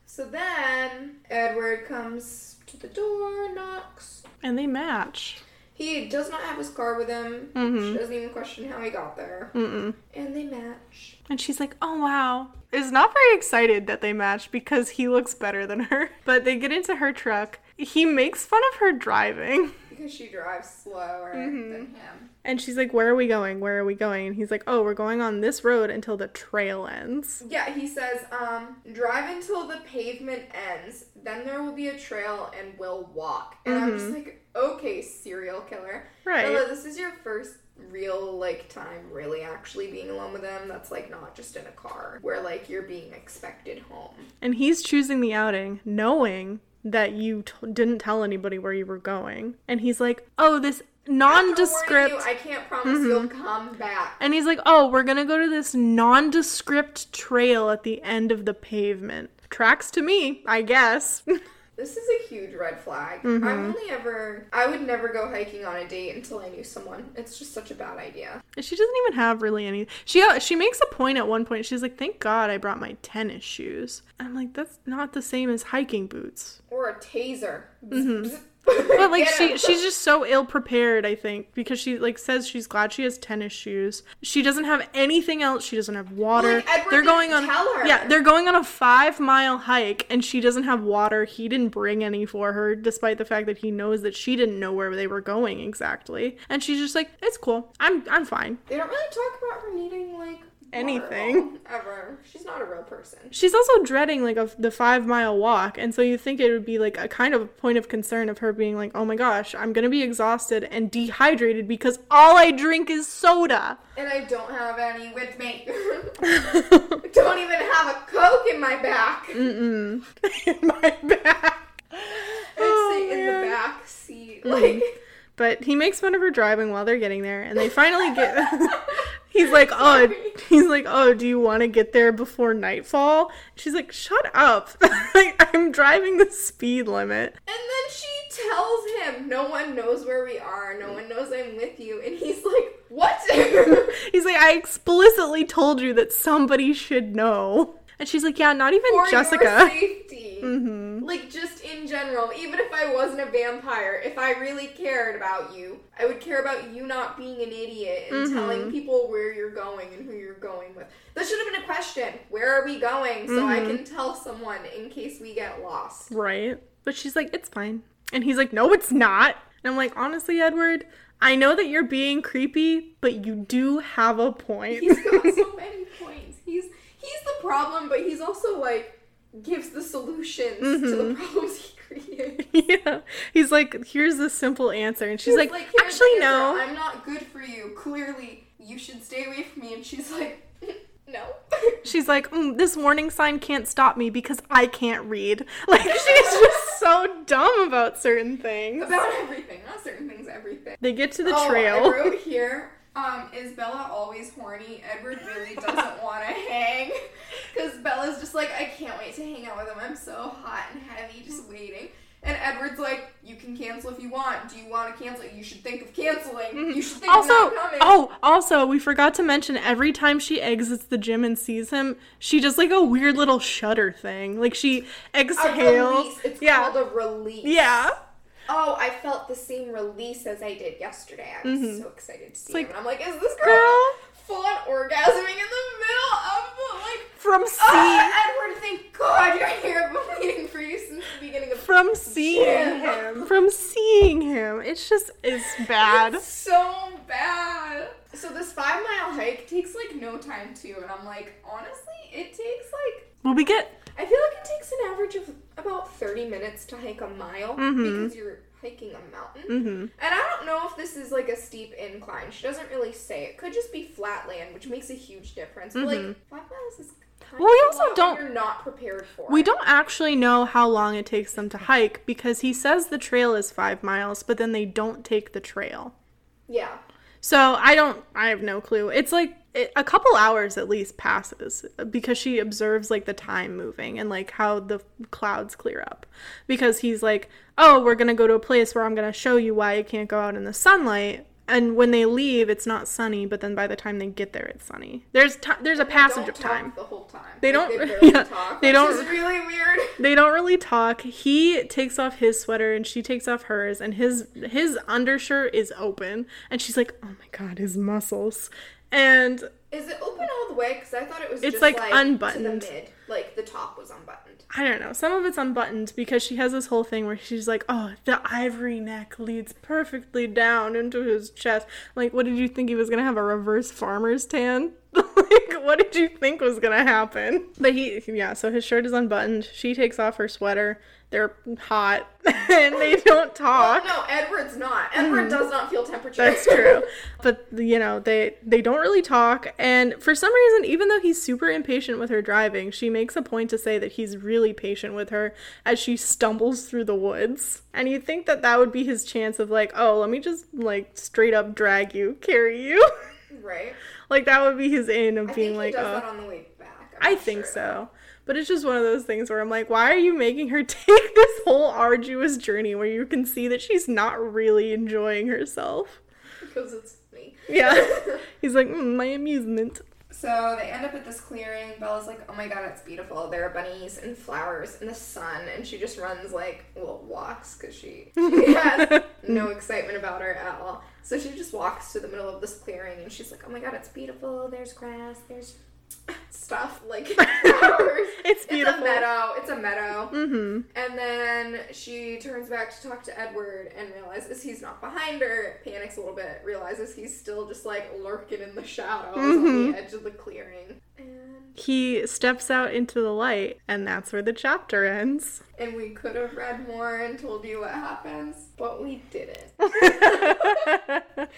So then Edward comes to the door, knocks. And they match. He does not have his car with him. Mhm. She doesn't even question how he got there. Mm-mm. And they match. And she's like, oh wow. Is not very excited that they match because he looks better than her. (laughs) But they get into her truck. He makes fun of her driving. (laughs) Because she drives slower Mhm. than him. And she's like, where are we going? Where are we going? And he's like, oh, we're going on this road until the trail ends. Yeah, he says, um, drive until the pavement ends, then there will be a trail and we'll walk. And I'm just like, okay, serial killer. Right. This is your first real, like, time really actually being alone with him. That's, like, not just in a car, where, like, you're being expected home. And he's choosing the outing knowing that you t- didn't tell anybody where you were going. And he's like, oh, this nondescript. You, I can't promise you'll mm-hmm. come back. And he's like, oh, we're gonna go to this nondescript trail at the end of the pavement. Tracks to me, I guess. (laughs) This is a huge red flag. Mm-hmm. I've only ever, I would never go hiking on a date until I knew someone. It's just such a bad idea. she doesn't even have really any. She uh, she makes a point at one point. She's like, thank God I brought my tennis shoes. I'm like, that's not the same as hiking boots. Or a taser. Mm-hmm. But like she she's just so ill prepared, I think, because she like says she's glad she has tennis shoes. She doesn't have anything else. She doesn't have water. like, they're going on. Yeah, they're going on a 5-mile hike and she doesn't have water. He didn't bring any for her despite the fact that he knows that she didn't know where they were going exactly. And she's just like, "It's cool. I'm I'm fine." They don't really talk about her needing like Anything. ever. She's not a real person. She's also dreading like a, the five mile walk, and so you think it would be like a kind of point of concern of her being like, "Oh my gosh, I'm gonna be exhausted and dehydrated because all I drink is soda." And I don't have any with me. (laughs) (laughs) Don't even have a Coke in my back. Mm-mm. (laughs) in my back. Sit oh, in the back seat. Mm-hmm. Like But he makes fun of her driving while they're getting there, and they finally get. (laughs) he's like, "Oh, he's like, oh, do you want to get there before nightfall?" She's like, "Shut up! (laughs) like, I'm driving the speed limit." And then she tells him, No one knows where we are. No one knows I'm with you. And he's like, What? (laughs) He's like, I explicitly told you that somebody should know. And she's like, yeah, not even For your Jessica. safety. Mm-hmm. Hmm Like, just in general, even if I wasn't a vampire, if I really cared about you, I would care about you not being an idiot and Mhm. telling people where you're going and who you're going with. That should have been a question. Where are we going? So I Mhm. can tell someone in case we get lost. Right. But she's like, it's fine. And he's like, no, it's not. And I'm like, honestly, Edward, I know that you're being creepy, but you do have a point. He's got so (laughs) many points. He's he's the problem, but he's also like gives the solutions to the Mhm. problems he creates. (laughs) yeah. He's like, here's the simple answer. And she's like, "Here's the actually, no. I'm not good for you. Clearly, you should stay away from me." And she's like, (laughs) "No." She's like, mm, this warning sign can't stop me because I can't read. (laughs) Like, she's just so dumb about certain things. About everything, not certain things, everything. They get to the oh, trail. I wrote here. Um, is Bella always horny? Edward really doesn't (laughs) want to hang. Because Bella's just like, I can't wait to hang out with him. I'm so hot and heavy, just waiting. And Edward's like, you can cancel if you want. Do you want to cancel? You should think of canceling. You should think also, of not coming. oh, also, we forgot to mention every time she exits the gym and sees him, she does like a weird little shudder thing. Like she exhales. It's yeah. called a release. yeah. Oh, I felt the same release as I did yesterday. I was Mhm. so excited to see like, him. And I'm like, is this girl, Girl, full on orgasming in the middle of the like from Oh, seeing Edward, thank God you're here. I've been waiting for you since the beginning of from seeing Yeah. him. From seeing him. It's just it's bad. It's so bad. So this five mile hike takes like no time too, and I'm like, honestly, it takes like Well, we get I feel like it takes an average of about 30 minutes to hike a mile Mhm. because you're hiking a mountain. hmm And I don't know if this is like a steep incline. She doesn't really say. It could just be flat land, which makes a huge difference. But like five miles is kind Well, we of also don't- You're not prepared for. We it. don't actually know how long it takes them to hike because he says the trail is five miles, but then they don't take the trail. Yeah. So I don't, I have no clue. It's like it, a couple hours at least passes because she observes like the time moving and like how the clouds clear up. Because he's like, oh, we're going to go to a place where I'm going to show you why you can't go out in the sunlight. And when they leave, it's not sunny, but then by the time they get there, it's sunny. There's ti there's a They passage of time. the whole time. They Like, don't- They (laughs) yeah, talk. they which don't- is really weird. (laughs) They don't really talk. He takes off his sweater and she takes off hers, and his his undershirt is open, and she's like, "Oh my god, his muscles!" And Is it open all the way? Because I thought it was It's, just like, like, unbuttoned. to the mid. Like the top was unbuttoned. I don't know. Some of it's unbuttoned because she has this whole thing where she's like, "Oh, the ivory neck leads perfectly down into his chest." Like, what did you think he was gonna have a reverse farmer's tan? (laughs) like, what did you think was gonna happen? But he, yeah. So his shirt is unbuttoned. She takes off her sweater. They're hot, (laughs) and they don't talk. Oh no, Edward's not. Edward mm-hmm. does not feel temperature. That's true. But you know, they they don't really talk and for some reason even though he's super impatient with her driving, she makes a point to say that he's really patient with her as she stumbles through the woods. And you'd think that that would be his chance of like, "Oh, let me just like straight up drag you, carry you." (laughs) right. like that would be his in of I being like, does "Oh, that on the way back. I'm I think sure. so." But it's just one of those things where I'm like, why are you making her (laughs) take this whole arduous journey where you can see that she's not really enjoying herself? Because it's me. Yeah. (laughs) He's like, mm, my amusement. So they end up at this clearing. Bella's like, oh my god, it's beautiful. There are bunnies and flowers and the sun. And she just runs like, well, walks because she, she (laughs) has no excitement about her at all. So she just walks to the middle of this clearing and she's like, oh my god, it's beautiful. There's grass. There's stuff like flowers. (laughs) It's It's a meadow. It's a meadow. Mm-hmm. And then she turns back to talk to Edward and realizes he's not behind her. Panics a little bit, realizes he's still just like lurking in the shadows on Mhm. the edge of the clearing. And He steps out into the light, and that's where the chapter ends. and we could have read more and told you what happens, but we didn't. (laughs) (laughs)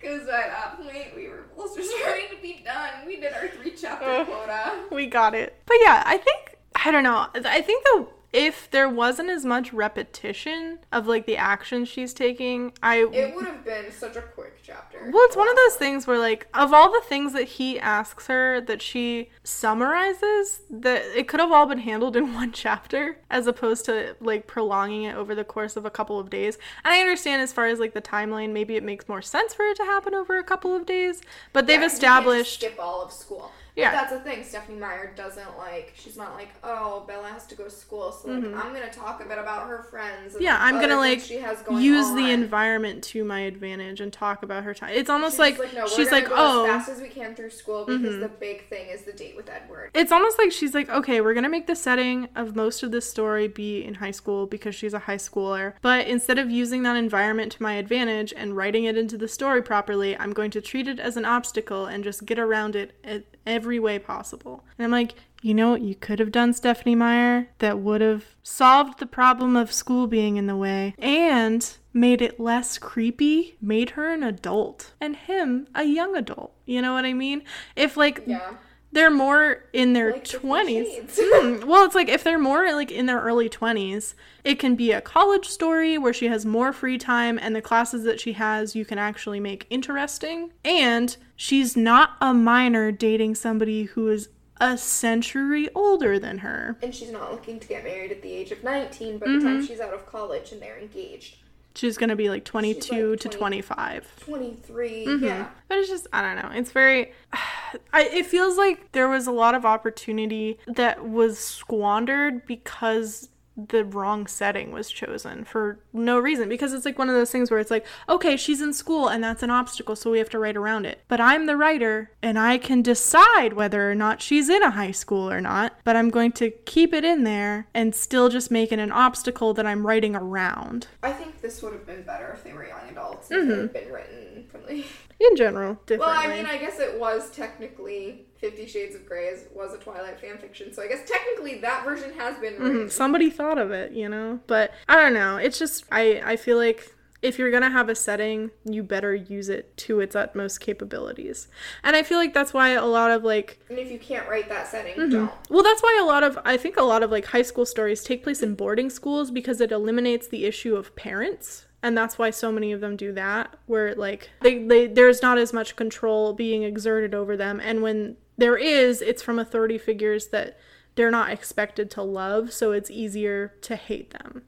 Because at that point we were both just (laughs) ready to be done. We did our three chapter Ugh. quota. we got it. But yeah, I think I don't know. I think though if there wasn't as much repetition of like the actions she's taking, I It would have been such a quick chapter. Well, it's one of those things where, like, of all the things that he asks her that she summarizes, that it could have all been handled in (laughs) one chapter as opposed to, like, prolonging it over the course of a couple of days. And I understand as far as, like, the timeline, maybe it makes more sense for it to happen over a couple of days, but they've Yeah, 'cause you can't just established. skip all of school. Yeah. That's the thing. Stephenie Meyer doesn't like. She's not like, oh, Bella has to go to school, so like, I'm gonna talk a bit about her friends. And Mm-hmm. Yeah, I'm gonna like she has going use on. the environment to my advantage and talk about her time. It's almost She's like, like, no, she's like, oh, as fast as we can through school because the big thing is the date with Edward. it's almost like she's like, okay, we're gonna make the setting of most of this story be in high school because she's a high schooler. But instead of using that environment to my advantage and writing it into the story properly, I'm going to treat it as an obstacle and just get around it in every way possible. And I'm like, you know what you could have done, Stephenie Meyer, that would have solved the problem of school being in the way and made it less creepy, made her an adult and him a young adult. You know what I mean? If like Yeah. They're more in their Like 20s. Hmm, well, it's like if they're more like in their early 20s, it can be a college story where she has more free time and the classes that she has you can actually make interesting. And she's not a minor dating somebody who is a century older than her. And she's not looking to get married at the age of 19, by the Mm-hmm. time she's out of college and they're engaged. She's going to be like 22 like to 20. 25. 23, Mm-hmm. yeah. But it's just I don't know. It's very (sighs) I it feels like there was a lot of opportunity that was squandered because the wrong setting was chosen for no reason because it's like one of those things where it's like okay she's in school and that's an obstacle so we have to write around it. But i'm the writer and i can decide whether or not she's in a high school or not but i'm going to keep it in there and still just make it an obstacle that i'm writing around. I think this would have been better if they were young adults Mm-hmm. and it had been written from the (laughs) in general differently Well, I mean, I guess it was technically Fifty Shades of Grey is, was a Twilight fan fiction, so I guess technically that version has been. Mhm, somebody thought of it you know? But i don't know. It's just i i feel like if you're gonna have a setting you better use it to its utmost capabilities and i feel like that's why a lot of like And if you can't write that setting, Mm-hmm. don't. well that's why a lot of i think a lot of like high school stories take place in boarding schools because it eliminates the issue of parents and that's why so many of them do that where like they, they there's not as much control being exerted over them and when there is it's from authority figures that they're not expected to love so it's easier to hate them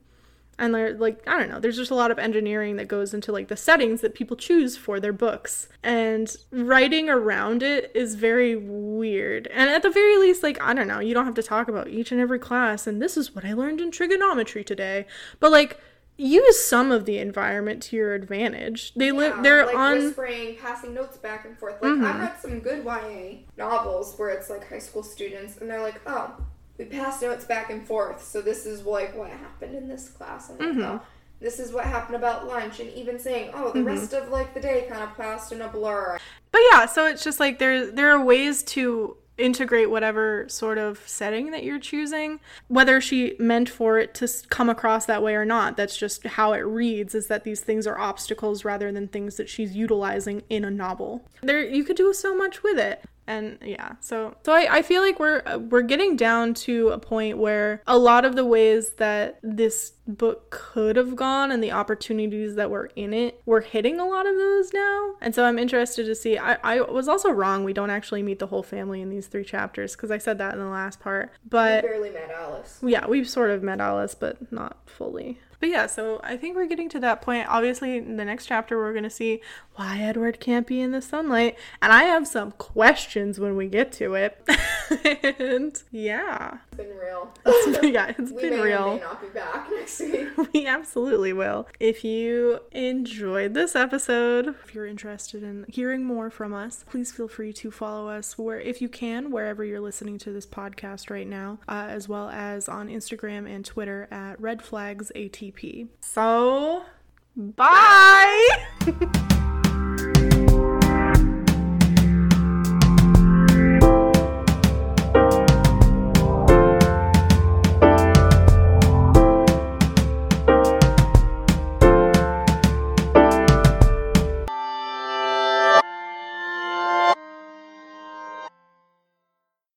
and they're like i don't know there's just a lot of engineering that goes into like the settings that people choose for their books and writing around it is very weird and at the very least like i don't know you don't have to talk about each and every class and this is what i learned in trigonometry today but like use some of the environment to your advantage they Yeah, live they're like on Mm-hmm. whispering, passing notes back and forth. Like I've read some good YA novels where it's like high school students, and they're like, "Oh, we pass notes back and forth. So this is like what happened in this class, and Mm-hmm. oh, this is what happened about lunch, and even saying, oh, the rest of like the day kind of passed in a blur. But yeah, so it's just like there there are ways to integrate whatever sort of setting that you're choosing whether she meant for it to come across that way or not that's just how it reads is that these things are obstacles rather than things that she's utilizing in a novel there you could do so much with it and yeah so so I, I feel like we're we're getting down to a point where a lot of the ways that this book could have gone and the opportunities that were in it. We're hitting a lot of those now. And so I'm interested to see. I, I was also wrong. We don't actually meet the whole family in these three chapters because I said that in the last part. But we barely met Alice. Yeah, we've sort of met Alice, but not fully. But yeah, so I think we're getting to that point. Obviously, in the next chapter, we're going to see why Edward can't be in the sunlight. And I have some questions when we get to it. (laughs) and yeah. It's been real. (laughs) yeah, it's we been may real. Or may not be back next week. (laughs) we absolutely will. If you enjoyed this episode, if you're interested in hearing more from us, please feel free to follow us where, if you can, wherever you're listening to this podcast right now, uh, as well as on Instagram and Twitter at Red Flags ATP. So, bye. bye. (laughs)